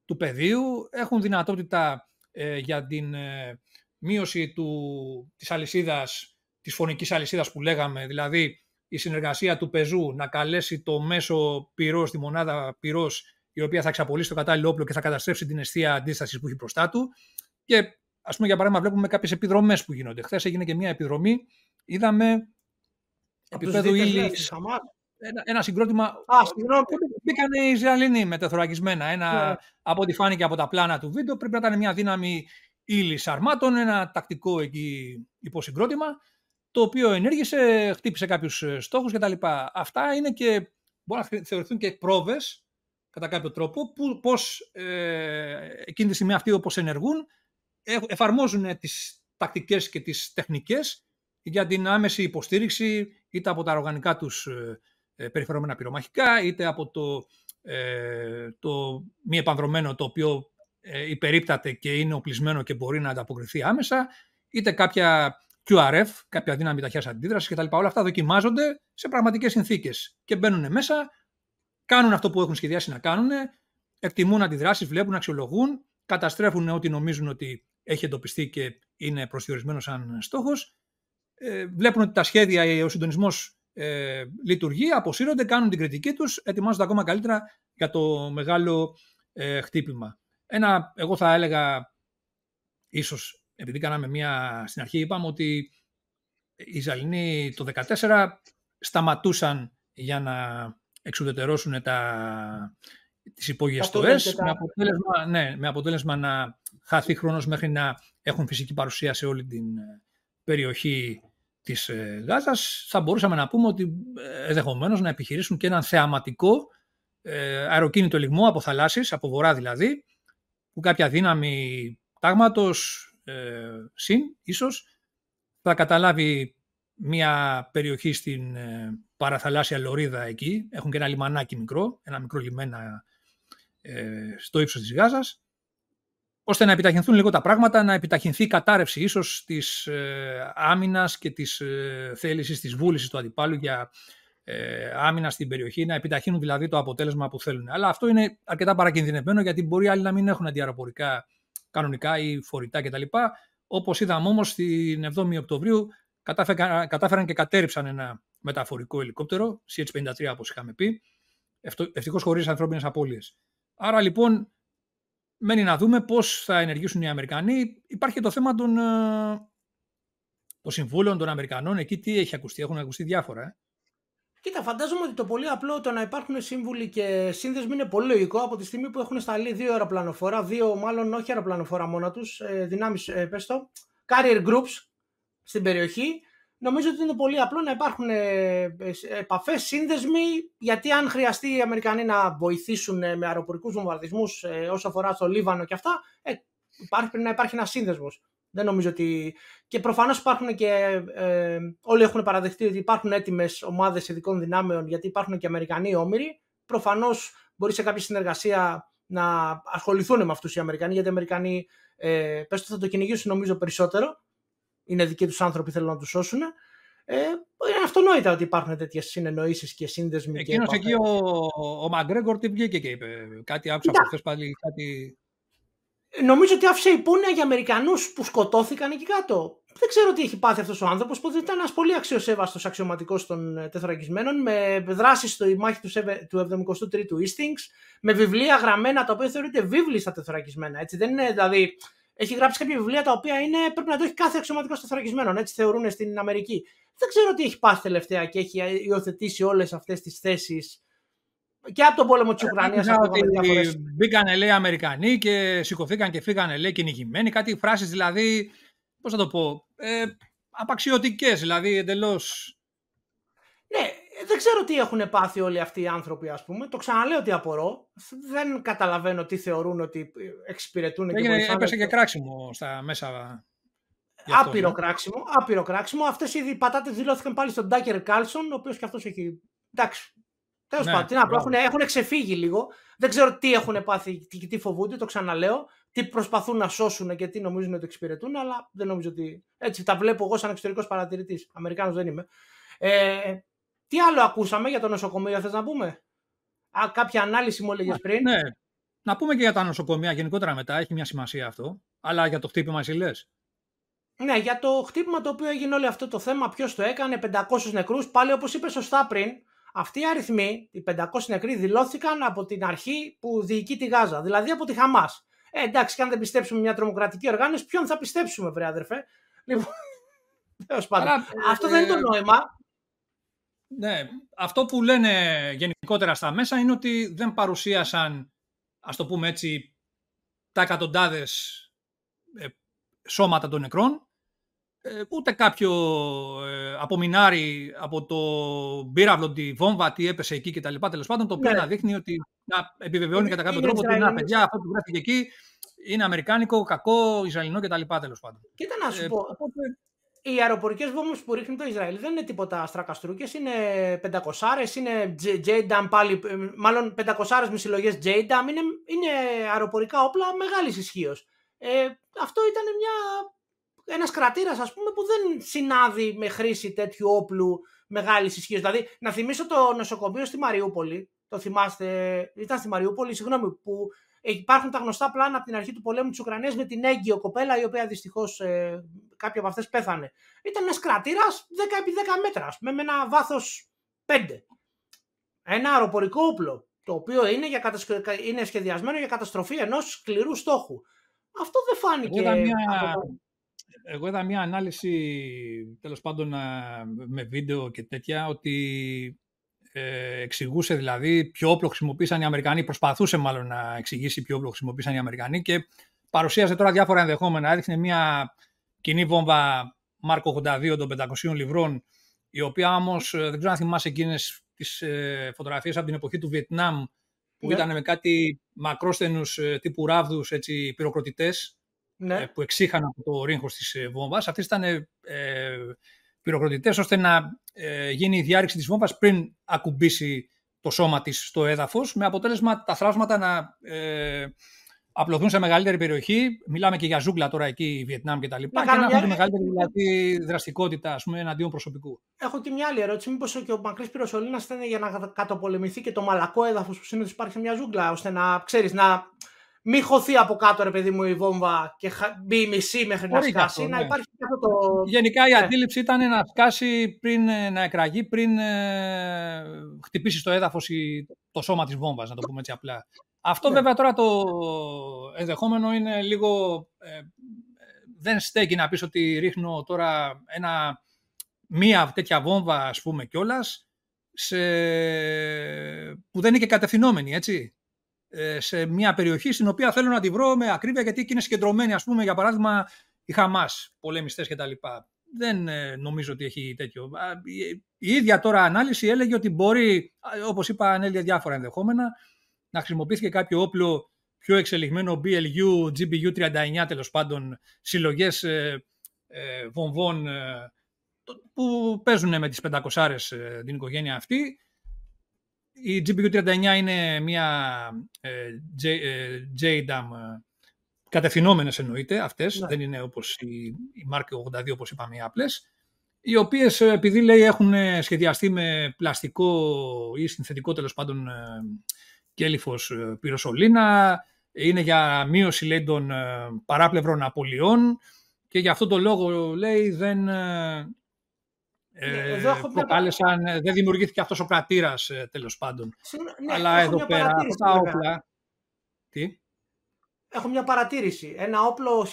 [SPEAKER 2] του πεδίου. Έχουν δυνατότητα για την μείωση του, της αλυσίδας, της φωνικής αλυσίδας που λέγαμε, δηλαδή η συνεργασία του πεζού να καλέσει το μέσο πυρός, τη μονάδα πυρός, η οποία θα εξαπολύσει το κατάλληλο όπλο και θα καταστρέψει την αιστεία αντίστασης που έχει μπροστά του. Και ας πούμε, για παράδειγμα, βλέπουμε κάποιες επιδρομές που γίνονται. Χθες έγινε και μια επιδρομή. Είδαμε επίπεδο ύλη. Ένα, ένα συγκρότημα.
[SPEAKER 1] Α, συγγνώμη.
[SPEAKER 2] Μπήκαν οι Ισραηλινοί μετεθωρακισμένα. Ένα, ναι. Από ό,τι φάνηκε από τα πλάνα του βίντεο, πρέπει να ήταν μια δύναμη ύλης αρμάτων, ένα τακτικό εκεί υποσυγκρότημα το οποίο ενέργησε, χτύπησε κάποιους ε, στόχους κτλ. Αυτά είναι και, μπορεί να θεωρηθούν και πρόβες, κατά κάποιο τρόπο, που, πώς ε, εκείνη τη στιγμή αυτοί όπως ενεργούν, ε, εφαρμόζουν τις τακτικές και τις τεχνικές για την άμεση υποστήριξη είτε από τα οργανικά τους ε, περιφερόμενα πυρομαχικά, είτε από το, ε, το μη επανδρομένο το οποίο ε, υπερίπταται και είναι οπλισμένο και μπορεί να ανταποκριθεί άμεσα, είτε κάποια QRF, κάποια δύναμη ταχείας αντίδρασης κτλ. Όλα αυτά δοκιμάζονται σε πραγματικές συνθήκες και μπαίνουν μέσα, κάνουν αυτό που έχουν σχεδιάσει να κάνουν, εκτιμούν αντιδράσεις, βλέπουν, αξιολογούν, καταστρέφουν ό,τι νομίζουν ότι έχει εντοπιστεί και είναι προσδιορισμένο σαν στόχος. Ε, βλέπουν ότι τα σχέδια, ο συντονισμός ε, λειτουργεί, αποσύρονται, κάνουν την κριτική τους, ετοιμάζονται ακόμα καλύτερα για το μεγάλο ε, χτύπημα. Ένα, εγώ θα έλεγα, ίσως επειδή κάναμε μια στην αρχή, είπαμε ότι οι Ισραηλοί το 2014 σταματούσαν για να εξουδετερώσουν τα, τις υπόγειες στοές, με, αποτέλεσμα, ναι, με αποτέλεσμα να χαθεί χρόνος μέχρι να έχουν φυσική παρουσία σε όλη την ε, περιοχή της ε, Γάζας. Θα μπορούσαμε να πούμε ότι ε, ενδεχομένως να επιχειρήσουν και έναν θεαματικό αεροκίνητο λιγμό από θαλάσσης, από βορρά δηλαδή, που κάποια δύναμη τάγματος ε, συν, ίσως, θα καταλάβει μια περιοχή στην ε, παραθαλάσσια Λωρίδα εκεί. Έχουν και ένα λιμανάκι μικρό, ένα μικρό λιμένα ε, στο ύψος της Γάζας, ώστε να επιταχυνθούν λίγο τα πράγματα, να επιταχυνθεί η κατάρρευση ίσως της ε, άμυνας και της ε, θέλησης, της βούλησης του αντιπάλου για ε, άμυνα στην περιοχή, να επιταχύνουν δηλαδή το αποτέλεσμα που θέλουν. Αλλά αυτό είναι αρκετά παρακινδυνευμένο γιατί μπορεί άλλοι να μην έχουν αντιαεροπορικά κανονικά ή φορητά κτλ. Όπως είδαμε όμως την 7η Οκτωβρίου κατάφεραν και κατέριψαν ένα μεταφορικό ελικόπτερο, CH-53 όπως είχαμε πει, ευτυχώς χωρίς ανθρώπινες απώλειες. Άρα λοιπόν μένει να δούμε πώς θα ενεργήσουν οι Αμερικανοί. Υπάρχει και το θέμα των, ε, των συμβούλων των Αμερικανών. Εκεί τι έχει ακουστεί, έχουν ακουστεί διάφορα. Ε.
[SPEAKER 1] Κοίτα, φαντάζομαι ότι το πολύ απλό το να υπάρχουν σύμβουλοι και σύνδεσμοι είναι πολύ λογικό από τη στιγμή που έχουν σταλεί δύο αεροπλανοφόρα, δύο μάλλον όχι αεροπλανοφόρα μόνα τους, ε, δυνάμεις, ε, πες το, carrier groups στην περιοχή. Νομίζω ότι είναι πολύ απλό να υπάρχουν ε, επαφές, σύνδεσμοι, γιατί αν χρειαστεί οι Αμερικανοί να βοηθήσουν με αεροπορικούς βομβαρδισμούς όσο αφορά στο Λίβανο και αυτά, υπάρχει, πρέπει να υπάρχει ένας σύνδεσμος. Δεν νομίζω ότι. Και προφανώς υπάρχουν και. Ε, όλοι έχουν παραδεχτεί ότι υπάρχουν έτοιμες ομάδες ειδικών δυνάμεων, γιατί υπάρχουν και Αμερικανοί όμοιροι. Προφανώς μπορεί σε κάποια συνεργασία να ασχοληθούν με αυτούς οι Αμερικανοί, γιατί οι Αμερικανοί ε, πες το, θα το κυνηγήσουν νομίζω περισσότερο. Είναι δικοί τους άνθρωποι, θέλουν να τους σώσουν. Ε, είναι αυτονόητα ότι υπάρχουν τέτοιες συνεννοήσεις και σύνδεσμοι.
[SPEAKER 2] Εκείνος εκεί ο, ο Μαγκρέγκορ τι βγήκε και είπε. Κάτι άκουσα από χθε πάλι. Κάτι...
[SPEAKER 1] Νομίζω ότι άφησε υπόνοια για Αμερικανούς που σκοτώθηκαν εκεί κάτω. Δεν ξέρω τι έχει πάθει αυτός ο άνθρωπος, που ήταν ένας πολύ αξιοσέβαστος αξιωματικός των ε, τεθωρακισμένων, με δράσεις στο μάχη του 73ου Ίστινγκ, με βιβλία γραμμένα τα οποία θεωρείται βίβλοι στα τεθωρακισμένα. Έτσι. Δεν είναι, δηλαδή, έχει γράψει κάποια βιβλία τα οποία είναι, πρέπει να το έχει κάθε αξιωματικός τεθωρακισμένο. Έτσι θεωρούν στην Αμερική. Δεν ξέρω τι έχει πάθει τελευταία και έχει υιοθετήσει όλες αυτές τις θέσεις και από τον πόλεμο της Ουκρανίας.
[SPEAKER 2] ότι μπήκαν λέει Αμερικανοί και σηκωθήκαν και φύγανε λέει κυνηγημένοι. Κάτι φράσεις δηλαδή Πώς θα το πω, ε, απαξιωτικές, δηλαδή εντελώς.
[SPEAKER 1] Ναι, δεν ξέρω τι έχουν πάθει όλοι αυτοί οι άνθρωποι, ας πούμε. Το ξαναλέω ότι απορώ. Δεν καταλαβαίνω τι θεωρούν ότι εξυπηρετούν
[SPEAKER 2] Έγινε, και βοηθάνε. Έπεσε και κράξιμο στα μέσα.
[SPEAKER 1] Άπειρο ναι. κράξιμο, άπειρο κράξιμο. Αυτές οι πατάτες δηλώθηκαν πάλι στον Ντάκερ Κάλσον, ο οποίος και αυτός έχει. Εντάξει. Τέλος ναι, πάντων, τι να πω, έχουν, έχουν ξεφύγει λίγο. Δεν ξέρω τι έχουν πάθει και τι φοβούνται, το ξαναλέω τι προσπαθούν να σώσουν και τι νομίζουν ότι εξυπηρετούν, αλλά δεν νομίζω ότι. Έτσι τα βλέπω εγώ σαν εξωτερικός παρατηρητής. Αμερικάνος δεν είμαι. Ε, τι άλλο ακούσαμε για το νοσοκομείο, θες να πούμε; Α, κάποια ανάλυση μου έλεγες πριν.
[SPEAKER 2] Ναι. Να πούμε και για τα νοσοκομεία γενικότερα μετά, έχει μια σημασία αυτό. Αλλά για το χτύπημα εσύ λες.
[SPEAKER 1] Ναι, για το χτύπημα το οποίο έγινε όλο αυτό το θέμα, ποιος το έκανε, 500 νεκρούς. Πάλι όπως είπες σωστά πριν, αυτοί οι αριθμοί, οι 500 νεκροί, δηλώθηκαν από την αρχή που διοικεί τη Γάζα, δηλαδή από τη Χαμάς. Ε, εντάξει, και αν δεν πιστέψουμε μια τρομοκρατική οργάνωση, ποιον θα πιστέψουμε, βρε αδερφέ; Λοιπόν, πάντων. αυτό δεν είναι το ε, νόημα.
[SPEAKER 2] Ναι, αυτό που λένε γενικότερα στα μέσα είναι ότι δεν παρουσίασαν, ας το πούμε έτσι, τα εκατοντάδες ε, σώματα των νεκρών, ε, ούτε κάποιο ε, απομεινάρι από το πύραυλο, τη βόμβα, τι έπεσε εκεί κτλ. Τέλος πάντων, το οποίο ναι. να δείχνει ότι να επιβεβαιώνει κατά κάποιο τρόπο ότι να παιδιά, αυτό που βρέθηκε εκεί είναι αμερικάνικο, κακό, Ισραηλινό κτλ. Τέλος πάντων.
[SPEAKER 1] Κοίτα να σου ε, πω. Οι αεροπορικές βόμβες που ρίχνει το Ισραήλ δεν είναι τίποτα στρακαστρούκε, είναι πεντακοσάρες, είναι JDAM πάλι, ε, μάλλον πεντακοσάρες με συλλογές JDAM, είναι, είναι αεροπορικά όπλα μεγάλης ισχύως. Ε, αυτό ήταν μια ένας κρατήρας, ας πούμε, που δεν συνάδει με χρήση τέτοιου όπλου μεγάλης ισχύω. Δηλαδή, να θυμίσω το νοσοκομείο στη Μαριούπολη. Το θυμάστε, ήταν στη Μαριούπολη, συγγνώμη, που υπάρχουν τα γνωστά πλάνα από την αρχή του πολέμου της Ουκρανίας με την έγκυο κοπέλα, η οποία δυστυχώς ε, κάποια από αυτές πέθανε. Ήταν ένας κρατήρας 10 10 μέτρα, με ένα βάθος 5. Ένα αεροπορικό όπλο, το οποίο είναι, για είναι σχεδιασμένο για καταστροφή ενός σκληρού στόχου. Αυτό δεν φάνηκε.
[SPEAKER 2] Μια εγώ είδα μια ανάλυση, τέλος πάντων με βίντεο και τέτοια, ότι ε, εξηγούσε δηλαδή ποιο όπλο χρησιμοποίησαν οι Αμερικανοί, προσπαθούσε μάλλον να εξηγήσει ποιο όπλο χρησιμοποίησαν οι Αμερικανοί και παρουσίασε τώρα διάφορα ενδεχόμενα. Έδειχνε μια κοινή βόμβα Μάρκο 82 των 500 λιβρών, η οποία όμως ε, δεν ξέρω αν θυμάσαι εκείνες τις ε, φωτογραφίες από την εποχή του Βιετνάμ, που ναι. ήταν με κάτι μακρόσθενου ε, τύπου ράβδους πυροκροτητές ναι. Ε, που εξήχαν από το ρίγχο της ε, βόμβας. Αυτές ήταν ε, πυροκροτητέ ώστε να ε, γίνει η διάρρηξη της βόμβας πριν ακουμπήσει το σώμα της στο έδαφος, με αποτέλεσμα τα θράσματα να ε, απλωθούν σε μεγαλύτερη περιοχή. Μιλάμε και για ζούγκλα τώρα εκεί, Βιετνάμ και τα λοιπά. και να έχουν μεγαλύτερη δηλαδή, δραστικότητα ας πούμε, εναντίον προσωπικού.
[SPEAKER 1] Έχω και μια άλλη ερώτηση. Μήπως και ο μακρύς πυροσολίνας ήταν για να καταπολεμηθεί και το μαλακό έδαφος που συνήθως υπάρχει σε μια ζούγκλα, ώστε να ξέρεις να μη χωθεί από κάτω, ρε παιδί μου, η βόμβα και μπει η μισή μέχρι να σκάσει. Να ναι. υπάρχει αυτό το...
[SPEAKER 2] Γενικά η ναι. αντίληψη ήταν να σκάσει πριν ε, να εκραγεί, πριν ε, χτυπήσει στο έδαφος το σώμα της βόμβας, να το πούμε έτσι απλά. Αυτό ναι. βέβαια τώρα το ενδεχόμενο είναι λίγο... Ε, δεν στέκει να πεις ότι ρίχνω τώρα ένα, μία τέτοια βόμβα, ας πούμε, κιόλας, σε... που δεν είναι και κατευθυνόμενη, έτσι. Ε, σε μια περιοχή στην οποία θέλω να τη βρω με ακρίβεια γιατί εκεί είναι συγκεντρωμένοι, ας πούμε, για παράδειγμα, οι Χαμάς, πολεμιστές κτλ. Δεν ε, νομίζω ότι έχει τέτοιο. Η ίδια τώρα ανάλυση έλεγε ότι μπορεί, όπως είπα, ανέλυε διάφορα ενδεχόμενα, να χρησιμοποιήθηκε κάποιο όπλο πιο εξελιγμένο BLU, GBU39 τέλος πάντων, συλλογές ε, ε, βομβών ε, που παίζουν με τις 500 ε, την οικογένεια αυτή. Η GBU39 είναι μια ε, JDAM κατευθυνόμενες εννοείται αυτές, ναι. δεν είναι όπως η, η Mark 82 όπως είπαμε οι Apples, οι οποίες επειδή λέει έχουν σχεδιαστεί με πλαστικό ή συνθετικό τέλος πάντων κέλυφος πυροσολίνα, είναι για μείωση λέει, των παράπλευρων απολειών και για αυτό το λόγο λέει δεν ε, ναι, προκάλεσαν, μια... δεν δημιουργήθηκε αυτός ο κρατήρας ε, τέλος πάντων. Ναι, Αλλά εδώ πέρα αυτά όπλα... Τι;
[SPEAKER 1] Έχω μια παρατήρηση. Ένα όπλο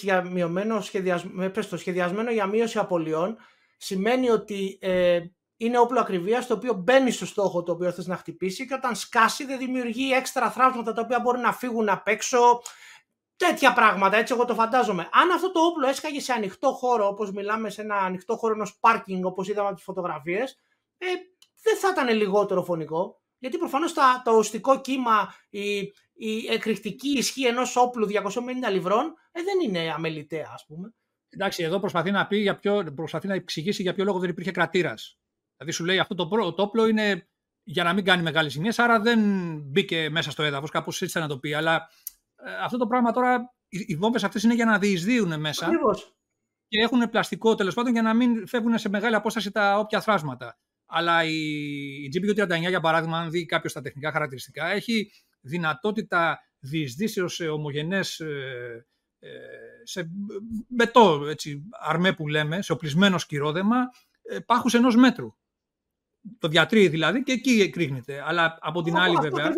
[SPEAKER 1] για μειωμένος σχεδιασμένο, σχεδιασμένο για μείωση απολειών σημαίνει ότι ε, είναι όπλο ακριβίας το οποίο μπαίνει στο στόχο το οποίο θες να χτυπήσει και όταν σκάσει δεν δημιουργεί έξτρα θράψματα τα οποία μπορεί να φύγουν απ' έξω Τέτοια πράγματα, έτσι εγώ το φαντάζομαι. Αν αυτό το όπλο έσκαγε σε ανοιχτό χώρο, όπως μιλάμε σε ένα ανοιχτό χώρο ενός πάρκινγκ, όπως είδαμε από τις φωτογραφίες, ε, δεν θα ήταν λιγότερο φωνικό. Γιατί προφανώς το οστικό κύμα, η, η εκρηκτική ισχύ ενός όπλου 250 λιβρών ε, δεν είναι αμεληταία, ας πούμε.
[SPEAKER 2] Εντάξει, εδώ προσπαθεί να, πει για ποιο, προσπαθεί να εξηγήσει για ποιο λόγο δεν υπήρχε κρατήρας. Δηλαδή σου λέει αυτό το, το όπλο είναι για να μην κάνει μεγάλες ζημιές, άρα δεν μπήκε μέσα στο έδαφος. Κάπως έτσι θα να το πει. Αλλά ε, αυτό το πράγμα τώρα, οι βόμβες αυτές είναι για να διεισδύουν μέσα.
[SPEAKER 1] Ακριβώς.
[SPEAKER 2] Και έχουν πλαστικό τέλος πάντων για να μην φεύγουν σε μεγάλη απόσταση τα όποια θράσματα. Αλλά η, η GPU-39, για παράδειγμα, αν δει κάποιος τα τεχνικά χαρακτηριστικά, έχει δυνατότητα διεισδύσεως σε ομογενές. Ε, ε, σε μπετό, έτσι, αρμέ που λέμε, σε οπλισμένο σκυρόδεμα, πάχους ενός μέτρου. Το διατρεί δηλαδή και εκεί εκρήγνεται. Αλλά από την άλλη βέβαια...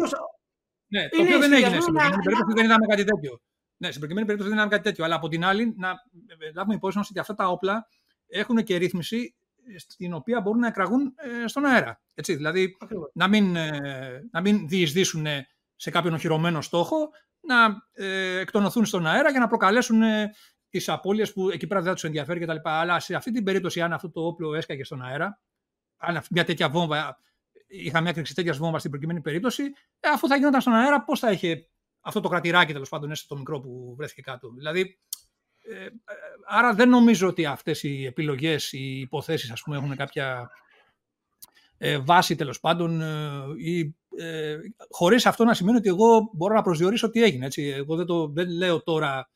[SPEAKER 2] Ναι, το οποίο δεν έγινε. Στην προκειμένη περίπτωση δεν είδαμε κάτι τέτοιο. Ναι, στην προκειμένη περίπτωση δεν είδαμε κάτι τέτοιο. Αλλά από την άλλη, να λάβουμε υπόψη μας ότι αυτά τα όπλα έχουν και ρύθμιση στην οποία μπορούν να εκραγούν ε, στον αέρα. Έτσι, δηλαδή, να μην, ε, να μην διεισδύσουν σε κάποιον οχυρωμένο στόχο, να ε, εκτονωθούν στον αέρα για να προκαλέσουν ε, τις απώλειες που εκεί πέρα δεν τους ενδιαφέρει κτλ. Αλλά σε αυτή την περίπτωση, αν αυτό το όπλο έσκαγε στον αέρα, αν μια τέτοια βόμβα είχα μια έκρηξη τέτοια βόμβα στην προκειμένη περίπτωση, ε, αφού θα γινόταν στον αέρα, πώς θα είχε αυτό το κρατηράκι τέλος πάντων έστω το μικρό που βρέθηκε κάτω. Δηλαδή, ε, άρα δεν νομίζω ότι αυτές οι επιλογές, οι υποθέσεις, ας πούμε, έχουν κάποια ε, βάση τέλος πάντων ή ε, χωρίς αυτό να σημαίνει ότι εγώ μπορώ να προσδιορίσω τι έγινε. Έτσι. Εγώ δεν, το, δεν λέω τώρα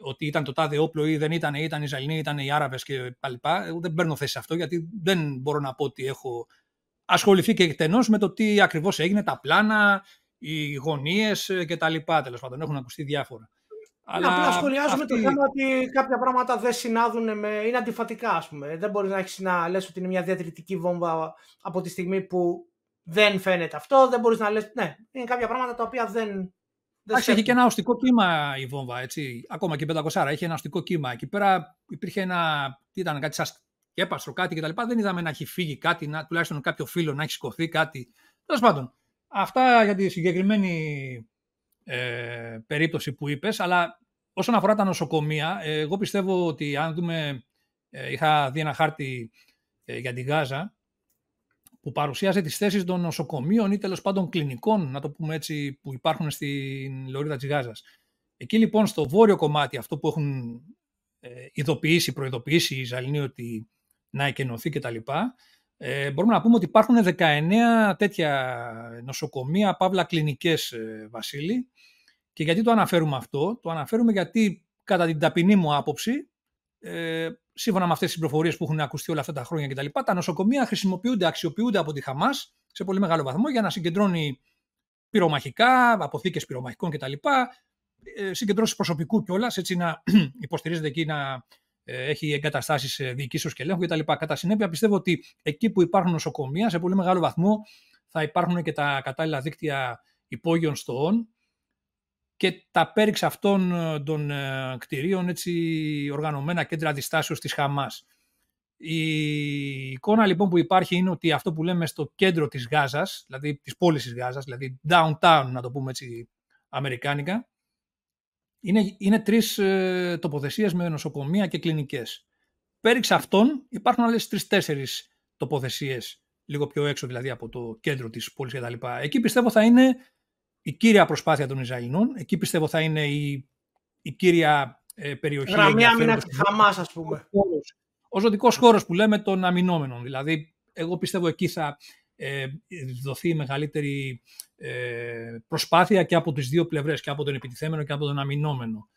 [SPEAKER 2] ότι ήταν το τάδε όπλο ή δεν ήταν, ήταν οι Ισραηλοί, ήταν οι Άραβες και λοιπά. Εγώ δεν παίρνω θέση σε αυτό γιατί δεν μπορώ να πω ότι έχω ασχοληθεί και εκτενώς με το τι ακριβώς έγινε, τα πλάνα, οι γωνίες ε, και τα λοιπά, τέλος πάντων. Έχουν ακουστεί διάφορα.
[SPEAKER 1] Αλλά απλά σχολιάζουμε το θέμα ότι κάποια πράγματα δεν συνάδουν με... είναι αντιφατικά, ας πούμε. Δεν μπορείς να έχεις να λες ότι είναι μια διατηρητική βόμβα από τη στιγμή που δεν φαίνεται αυτό. Δεν μπορείς να λες... Ναι, είναι κάποια πράγματα τα οποία δεν...
[SPEAKER 2] Εντάξει, έχει και ένα οστικό κύμα η βόμβα, έτσι. Ακόμα και 500 έχει ένα οστικό κύμα. Εκεί πέρα υπήρχε ένα. Τι ήταν, κάτι σαν και έπαστρο κάτι κτλ. Δεν είδαμε να έχει φύγει κάτι, να, τουλάχιστον κάποιο φίλο να έχει σηκωθεί κάτι. Τέλος πάντων, αυτά για τη συγκεκριμένη ε, περίπτωση που είπες, αλλά όσον αφορά τα νοσοκομεία, ε, εγώ πιστεύω ότι αν δούμε, ε, είχα δει ένα χάρτη ε, για τη Γάζα, που παρουσίαζε τις θέσεις των νοσοκομείων ή τέλος πάντων κλινικών, να το πούμε έτσι, που υπάρχουν στην Λωρίδα της Γάζας. Εκεί λοιπόν στο βόρειο κομμάτι, αυτό που έχουν ειδοποιήσει, προειδοποιήσει οι Ισραηλοί ότι να εκενωθεί κτλ. Ε, μπορούμε να πούμε ότι υπάρχουν 19 τέτοια νοσοκομεία, παύλα κλινικές, ε, Βασίλη. Και γιατί το αναφέρουμε αυτό; Το αναφέρουμε γιατί κατά την ταπεινή μου άποψη, ε, σύμφωνα με αυτές τις προφορίες που έχουν ακουστεί όλα αυτά τα χρόνια κτλ. Τα, τα νοσοκομεία χρησιμοποιούνται, αξιοποιούνται από τη Χαμάς σε πολύ μεγάλο βαθμό για να συγκεντρώνει πυρομαχικά, αποθήκες πυρομαχικών κτλ. Ε, συγκεντρώσεις προσωπικού κιόλας, έτσι να υποστηρίζεται εκεί να ε, έχει εγκαταστάσεις διοικήσεως και ελέγχου κτλ. Κατά συνέπεια, πιστεύω ότι εκεί που υπάρχουν νοσοκομεία, σε πολύ μεγάλο βαθμό θα υπάρχουν και τα κατάλληλα δίκτυα υπόγειων στοών και τα πέριξ αυτών ε, των ε, κτηρίων έτσι οργανωμένα κέντρα διστάσεως της Χαμάς. Η εικόνα λοιπόν που υπάρχει είναι ότι αυτό που λέμε στο κέντρο της Γάζας, δηλαδή της πόλης της Γάζας, δηλαδή downtown να το πούμε έτσι αμερικάνικα, είναι, είναι τρεις ε, τοποθεσίες με νοσοκομεία και κλινικές. Πέριξ αυτών υπάρχουν άλλες τρεις-τέσσερις τοποθεσίες, λίγο πιο έξω δηλαδή από το κέντρο της πόλης κτλ. Εκεί πιστεύω θα είναι η κύρια προσπάθεια των Ισραηλινών. Εκεί πιστεύω θα είναι η, η κύρια ε, περιοχή.
[SPEAKER 1] Γραμμή άμυνας της Χαμάς, ας πούμε.
[SPEAKER 2] Ο ζωτικό χώρος που λέμε των αμυνόμενων. Δηλαδή, εγώ πιστεύω εκεί θα ε, δοθεί μεγαλύτερη ε, προσπάθεια και από τις δύο πλευρές, και από τον επιτιθέμενο και από τον αμυνόμενο.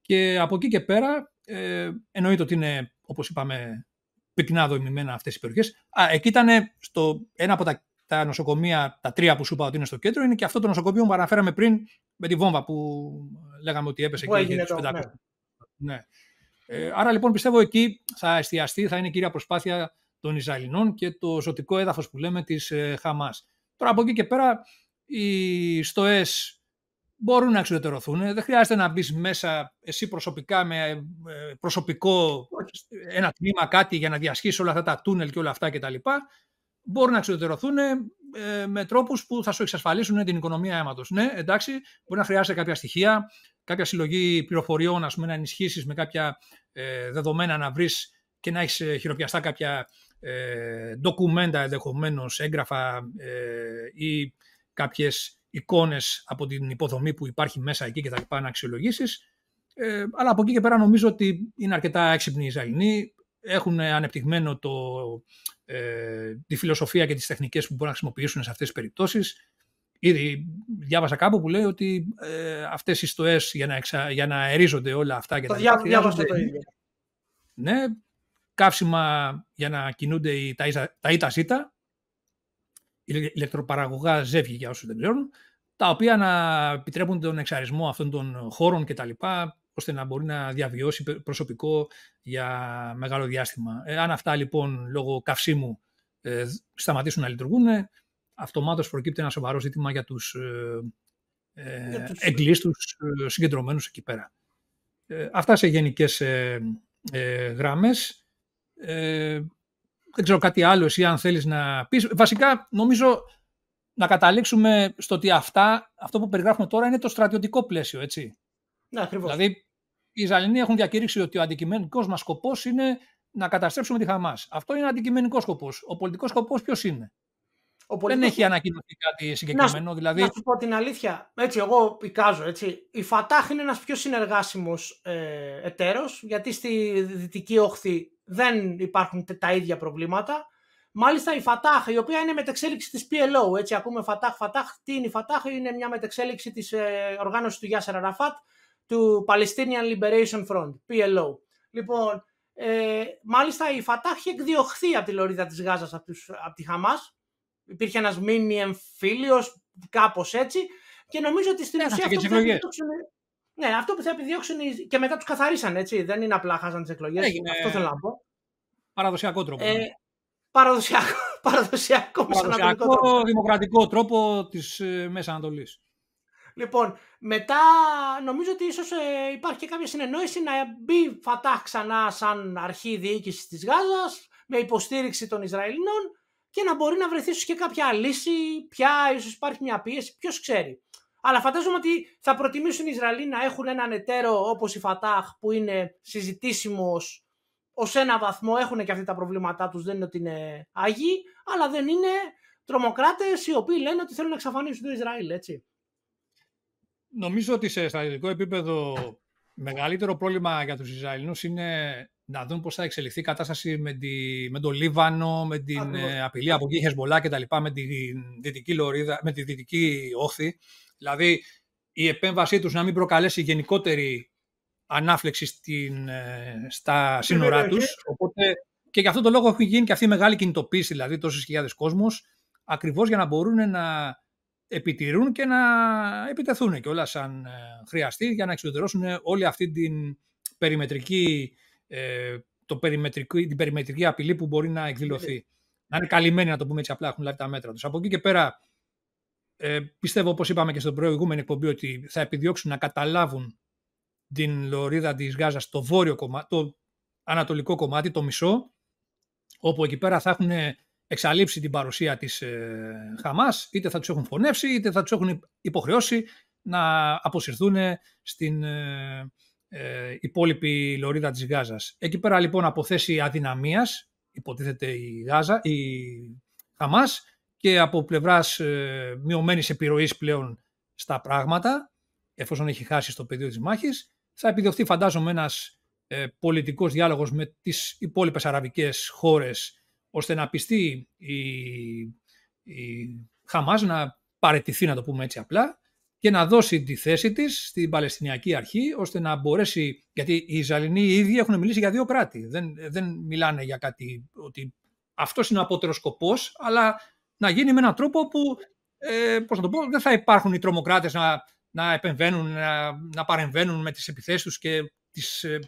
[SPEAKER 2] Και από εκεί και πέρα, ε, εννοείται ότι είναι, όπως είπαμε, πυκνά δομημένα αυτές οι περιοχές. Α, εκεί ήταν στο, ένα από τα, τα νοσοκομεία, τα τρία που σου είπα ότι είναι στο κέντρο, είναι και αυτό το νοσοκομείο που αναφέραμε πριν με τη βόμβα που λέγαμε ότι έπεσε
[SPEAKER 1] που εκεί. Το, ναι.
[SPEAKER 2] ναι. Ε, άρα λοιπόν πιστεύω εκεί θα εστιαστεί, θα είναι η κύρια προσπάθεια των Ισραηλινών και το ζωτικό έδαφος που λέμε της ε, Χαμάς. Τώρα από εκεί και πέρα οι στοές μπορούν να εξουδετερωθούν. Δεν χρειάζεται να μπεις μέσα εσύ προσωπικά με ε, προσωπικό ένα τμήμα κάτι για να διασχίσεις όλα αυτά τα τούνελ και όλα αυτά κτλ. Μπορούν να εξουδετερωθούν ε, με τρόπους που θα σου εξασφαλίσουν την οικονομία αίματος. Ναι, εντάξει, μπορεί να χρειάζεται κάποια στοιχεία, κάποια συλλογή πληροφοριών, ας πούμε, να ενισχύσεις με κάποια ε, δεδομένα να βρεις και να έχεις χειροπιαστά κάποια ε, ντοκουμέντα ενδεχομένως, έγγραφα ε, ή κάποιες εικόνες από την υποδομή που υπάρχει μέσα εκεί και τα λοιπά να αξιολογήσεις. Ε, αλλά από εκεί και πέρα νομίζω ότι είναι αρκετά έξυπνοι οι Ισραηλοί. Έχουν ανεπτυγμένο το, ε, τη φιλοσοφία και τις τεχνικές που μπορούν να χρησιμοποιήσουν σε αυτές τις περιπτώσεις. Ήδη διάβασα κάπου που λέει ότι ε, αυτές οι στοές για να, εξα, για να αερίζονται όλα αυτά και
[SPEAKER 1] το τα διάβασα το ίδιο.
[SPEAKER 2] Ναι, καύσιμα για να κινούνται οι, τα, τα ΙΤΑ ΣΥΤΑ, ηλεκτροπαραγωγά ζεύγη για όσους δεν ξέρουν, τα οποία να επιτρέπουν τον εξαρισμό αυτών των χώρων κτλ. ώστε να μπορεί να διαβιώσει προσωπικό για μεγάλο διάστημα. Ε, αν αυτά λοιπόν λόγω καυσίμου ε, σταματήσουν να λειτουργούν, αυτομάτως προκύπτει ένα σοβαρό ζήτημα για τους ε, ε, εγκλήστους ε, συγκεντρωμένους εκεί πέρα. Ε, αυτά σε γενικές ε, ε, γράμμες. Ε, δεν ξέρω κάτι άλλο εσύ αν θέλεις να πεις. Βασικά νομίζω να καταλήξουμε στο ότι αυτά, αυτό που περιγράφουμε τώρα είναι το στρατιωτικό πλαίσιο, έτσι.
[SPEAKER 1] Ναι, ακριβώς.
[SPEAKER 2] Δηλαδή, οι Ισραηλοί έχουν διακηρύξει ότι ο αντικειμενικός μας σκοπός είναι να καταστρέψουμε τη Χαμάς. Αυτό είναι αντικειμενικός σκοπός. Ο πολιτικός σκοπός ποιος είναι; Ο πολιτικός... Δεν έχει ανακοινωθεί κάτι συγκεκριμένο.
[SPEAKER 1] Να,
[SPEAKER 2] δηλαδή...
[SPEAKER 1] να σου πω την αλήθεια. Έτσι, εγώ πικάζω. Έτσι. Η Φατάχ είναι ένας πιο συνεργάσιμος ε, εταίρος, γιατί στη Δυτική Όχθη δεν υπάρχουν τα ίδια προβλήματα. Μάλιστα η Φατάχ, η οποία είναι μετεξέλιξη της PLO, έτσι ακούμε Φατάχ, Φατάχ, τι είναι η Φατάχ, είναι μια μετεξέλιξη της ε, οργάνωσης του Γιάσερ Αραφάτ, του Palestinian Liberation Front, PLO. Λοιπόν, ε, μάλιστα η Φατάχ έχει εκδιωχθεί από τη λωρίδα της Γάζας από, τους, από τη Χαμάς, υπήρχε ένας μίνι εμφύλιος, κάπως έτσι, και νομίζω ότι στην ουσία αυτό ναι, αυτό που θα επιδιώξουν και μετά τους καθαρίσαν, έτσι. Δεν είναι απλά χάσαν τις εκλογές. Αυτό θέλω να πω.
[SPEAKER 2] Παραδοσιακό τρόπο. Ε,
[SPEAKER 1] ναι. παραδοσιακό, παραδοσιακό,
[SPEAKER 2] παραδοσιακό τρόπο. δημοκρατικό τρόπο της ε, Μέσης Ανατολής.
[SPEAKER 1] Λοιπόν, μετά νομίζω ότι ίσως ε, υπάρχει και κάποια συνεννόηση να μπει Φατάχ ξανά σαν αρχή διοίκησης της Γάζας με υποστήριξη των Ισραηλινών και να μπορεί να βρεθεί και κάποια λύση, πια ίσως υπάρχει μια πίεση, ποιος ξέρει. Αλλά φαντάζομαι ότι θα προτιμήσουν οι Ισραηλοί να έχουν έναν εταίρο όπως η Φατάχ που είναι συζητήσιμος ως ένα βαθμό. Έχουν και αυτά τα προβλήματά τους, δεν είναι ότι είναι άγιοι, αλλά δεν είναι τρομοκράτες οι οποίοι λένε ότι θέλουν να εξαφανίσουν το Ισραήλ, έτσι.
[SPEAKER 2] Νομίζω ότι σε στρατιωτικό επίπεδο μεγαλύτερο πρόβλημα για τους Ισραηλινούς είναι να δουν πώς θα εξελιχθεί η κατάσταση με, τη, με το Λίβανο, με την ε, απειλή από εκεί Χεσμολά και τα λοιπά, με τη δυτική λωρίδα, με τη δυτική όχθη. Δηλαδή η επέμβασή τους να μην προκαλέσει γενικότερη ανάφλεξη στην, ε, στα σύνορά τους. Οπότε και γι' αυτό το λόγο έχει γίνει και αυτή η μεγάλη κινητοποίηση, δηλαδή τόσες χιλιάδες κόσμος, ακριβώς για να μπορούν να επιτηρούν και να επιτεθούν και όλα σαν ε, χρειαστεί για να εξουδετερώσουν όλη αυτή την περιμετρική, ε, το περιμετρική, την περιμετρική απειλή που μπορεί να εκδηλωθεί. Να είναι καλυμμένοι, να το πούμε έτσι απλά, έχουν λάβει τα μέτρα τους. Από εκεί και πέρα ε, πιστεύω, όπως είπαμε και στην προηγούμενη εκπομπή, ότι θα επιδιώξουν να καταλάβουν την λωρίδα της Γάζας το βόρειο κομμάτι, το ανατολικό κομμάτι, το μισό, όπου εκεί πέρα θα έχουν εξαλείψει την παρουσία της ε, Χαμάς, είτε θα τους έχουν φωνεύσει, είτε θα τους έχουν υποχρεώσει να αποσυρθούν στην ε, ε, υπόλοιπη λωρίδα της Γάζας. Εκεί πέρα λοιπόν από θέση αδυναμίας, υποτίθεται η, Γάζα, η Χαμάς, και από πλευράς ε, μειωμένης επιρροής πλέον στα πράγματα, εφόσον έχει χάσει στο πεδίο της μάχης, θα επιδιωχθεί φαντάζομαι ένας ε, πολιτικός διάλογος με τις υπόλοιπες αραβικές χώρες, ώστε να πιστεί η, η Χαμάς να παρετηθεί, να το πούμε έτσι απλά, και να δώσει τη θέση της στην Παλαιστινιακή Αρχή, ώστε να μπορέσει, γιατί οι Ισραηλινοί οι ίδιοι έχουν μιλήσει για δύο κράτη, δεν, δεν μιλάνε για κάτι ότι αυτός είναι ο απότερος σκοπός, αλλά να γίνει με έναν τρόπο που, ε, πώς να το πω, δεν θα υπάρχουν οι τρομοκράτες να, να επεμβαίνουν, να, να παρεμβαίνουν με τις επιθέσεις τους και τις, ε,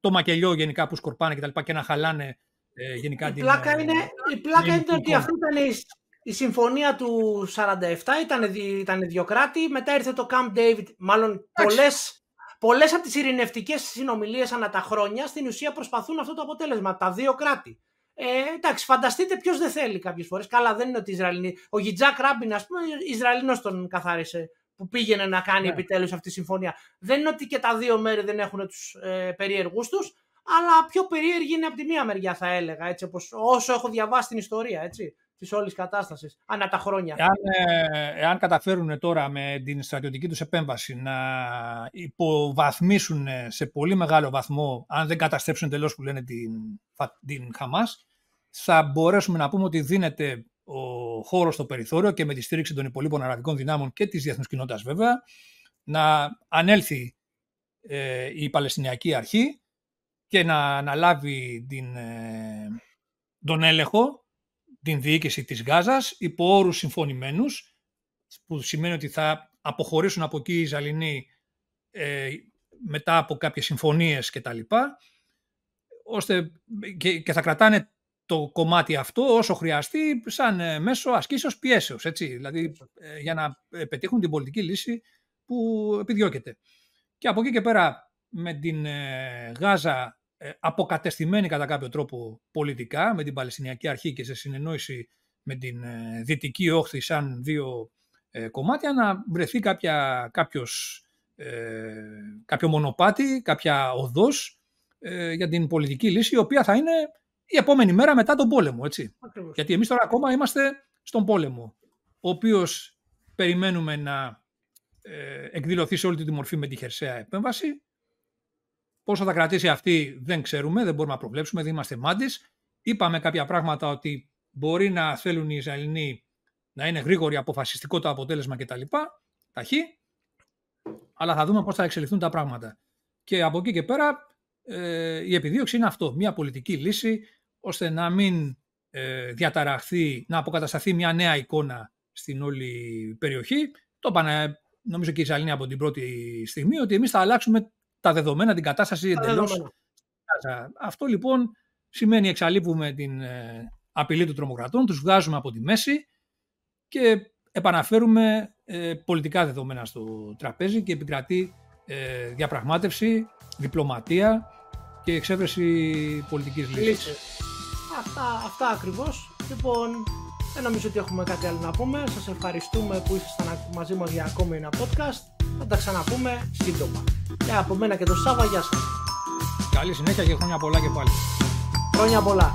[SPEAKER 2] το μακελιό γενικά που σκορπάνε και τα λοιπά και να χαλάνε ε, γενικά
[SPEAKER 1] η
[SPEAKER 2] την...
[SPEAKER 1] Πλάκα είναι, η πλάκα είναι ότι αυτή ήταν η, η συμφωνία του 47, ήταν, ήταν δύο κράτη, μετά ήρθε το Camp David, μάλλον πολλές, πολλές από τις ειρηνευτικές συνομιλίες ανά τα χρόνια στην ουσία προσπαθούν αυτό το αποτέλεσμα, τα δύο κράτη. Ε, εντάξει, φανταστείτε ποιος δεν θέλει κάποιες φορές. Καλά, δεν είναι ότι Ισραηλινοί. Ο Γιτζάκ Ράμπιν, ας πούμε, Ισραηλινός τον καθάρισε που πήγαινε να κάνει yeah. επιτέλους αυτή τη συμφωνία. Δεν είναι ότι και τα δύο μέρη δεν έχουν τους ε, περίεργου τους, αλλά πιο περίεργη είναι από τη μία μεριά, θα έλεγα. Έτσι, όπως, όσο έχω διαβάσει την ιστορία έτσι, της όλης κατάστασης, ανά τα χρόνια.
[SPEAKER 2] Εάν, ε, εάν καταφέρουν τώρα με την στρατιωτική τους επέμβαση να υποβαθμίσουν σε πολύ μεγάλο βαθμό, αν δεν καταστρέψουν εντελώς που λένε την, την Χαμάς, θα μπορέσουμε να πούμε ότι δίνεται ο χώρος στο περιθώριο και με τη στήριξη των υπολείπων αραβικών δυνάμων και της διεθνούς κοινότητας βέβαια, να ανέλθει ε, η Παλαιστινιακή Αρχή και να αναλάβει την, ε, τον έλεγχο, την διοίκηση της Γάζας υπό όρους συμφωνημένους, που σημαίνει ότι θα αποχωρήσουν από εκεί οι Ισραηλινοί ε, μετά από κάποιες συμφωνίες και τα λοιπά, ώστε και, και θα κρατάνε το κομμάτι αυτό όσο χρειαστεί σαν ε, μέσο ασκήσεως πιέσεως, έτσι, δηλαδή ε, για να ε, πετύχουν την πολιτική λύση που επιδιώκεται. Και από εκεί και πέρα με την Γάζα αποκατεστημένη κατά κάποιο τρόπο πολιτικά με την Παλαιστινιακή Αρχή και σε συνεννόηση με την Δυτική Όχθη σαν δύο κομμάτια να βρεθεί κάποια, κάποιος, κάποιο μονοπάτι, κάποια οδός για την πολιτική λύση η οποία θα είναι η επόμενη μέρα μετά τον πόλεμο. Έτσι. Γιατί εμείς τώρα ακόμα είμαστε στον πόλεμο, ο οποίος περιμένουμε να ε, εκδηλωθεί σε όλη τη μορφή με τη χερσαία επέμβαση. Πόσο θα κρατήσει αυτή δεν ξέρουμε, δεν μπορούμε να προβλέψουμε, δεν είμαστε μάντες. Είπαμε κάποια πράγματα ότι μπορεί να θέλουν οι Ισραηλινοί να είναι γρήγοροι, αποφασιστικό το αποτέλεσμα κτλ. Ταχύ. Αλλά θα δούμε πώς θα εξελιχθούν τα πράγματα. Και από εκεί και πέρα ε, η επιδίωξη είναι αυτό. Μια πολιτική λύση ώστε να μην ε, διαταραχθεί, να αποκατασταθεί μια νέα εικόνα στην όλη περιοχή. Το είπαν νομίζω και οι Ισραηλοί από την πρώτη στιγμή ότι εμείς θα αλλάξουμε τα δεδομένα, την κατάσταση εντελώς. Αυτό λοιπόν σημαίνει εξαλείπουμε την ε, απειλή των τρομοκρατών, τους βγάζουμε από τη μέση και επαναφέρουμε ε, πολιτικά δεδομένα στο τραπέζι και επικρατεί ε, διαπραγμάτευση, διπλωματία και εξέβρεση πολιτικής λύσης.
[SPEAKER 1] Αυτά, αυτά ακριβώς. Λοιπόν, δεν νομίζω ότι έχουμε κάτι άλλο να πούμε. Σας ευχαριστούμε που ήσασταν μαζί μας για ακόμη ένα podcast. Θα τα ξαναπούμε σύντομα. Και από μένα και το Σάβα, γεια σας.
[SPEAKER 2] Καλή συνέχεια και χρόνια πολλά και πάλι.
[SPEAKER 1] Χρόνια πολλά.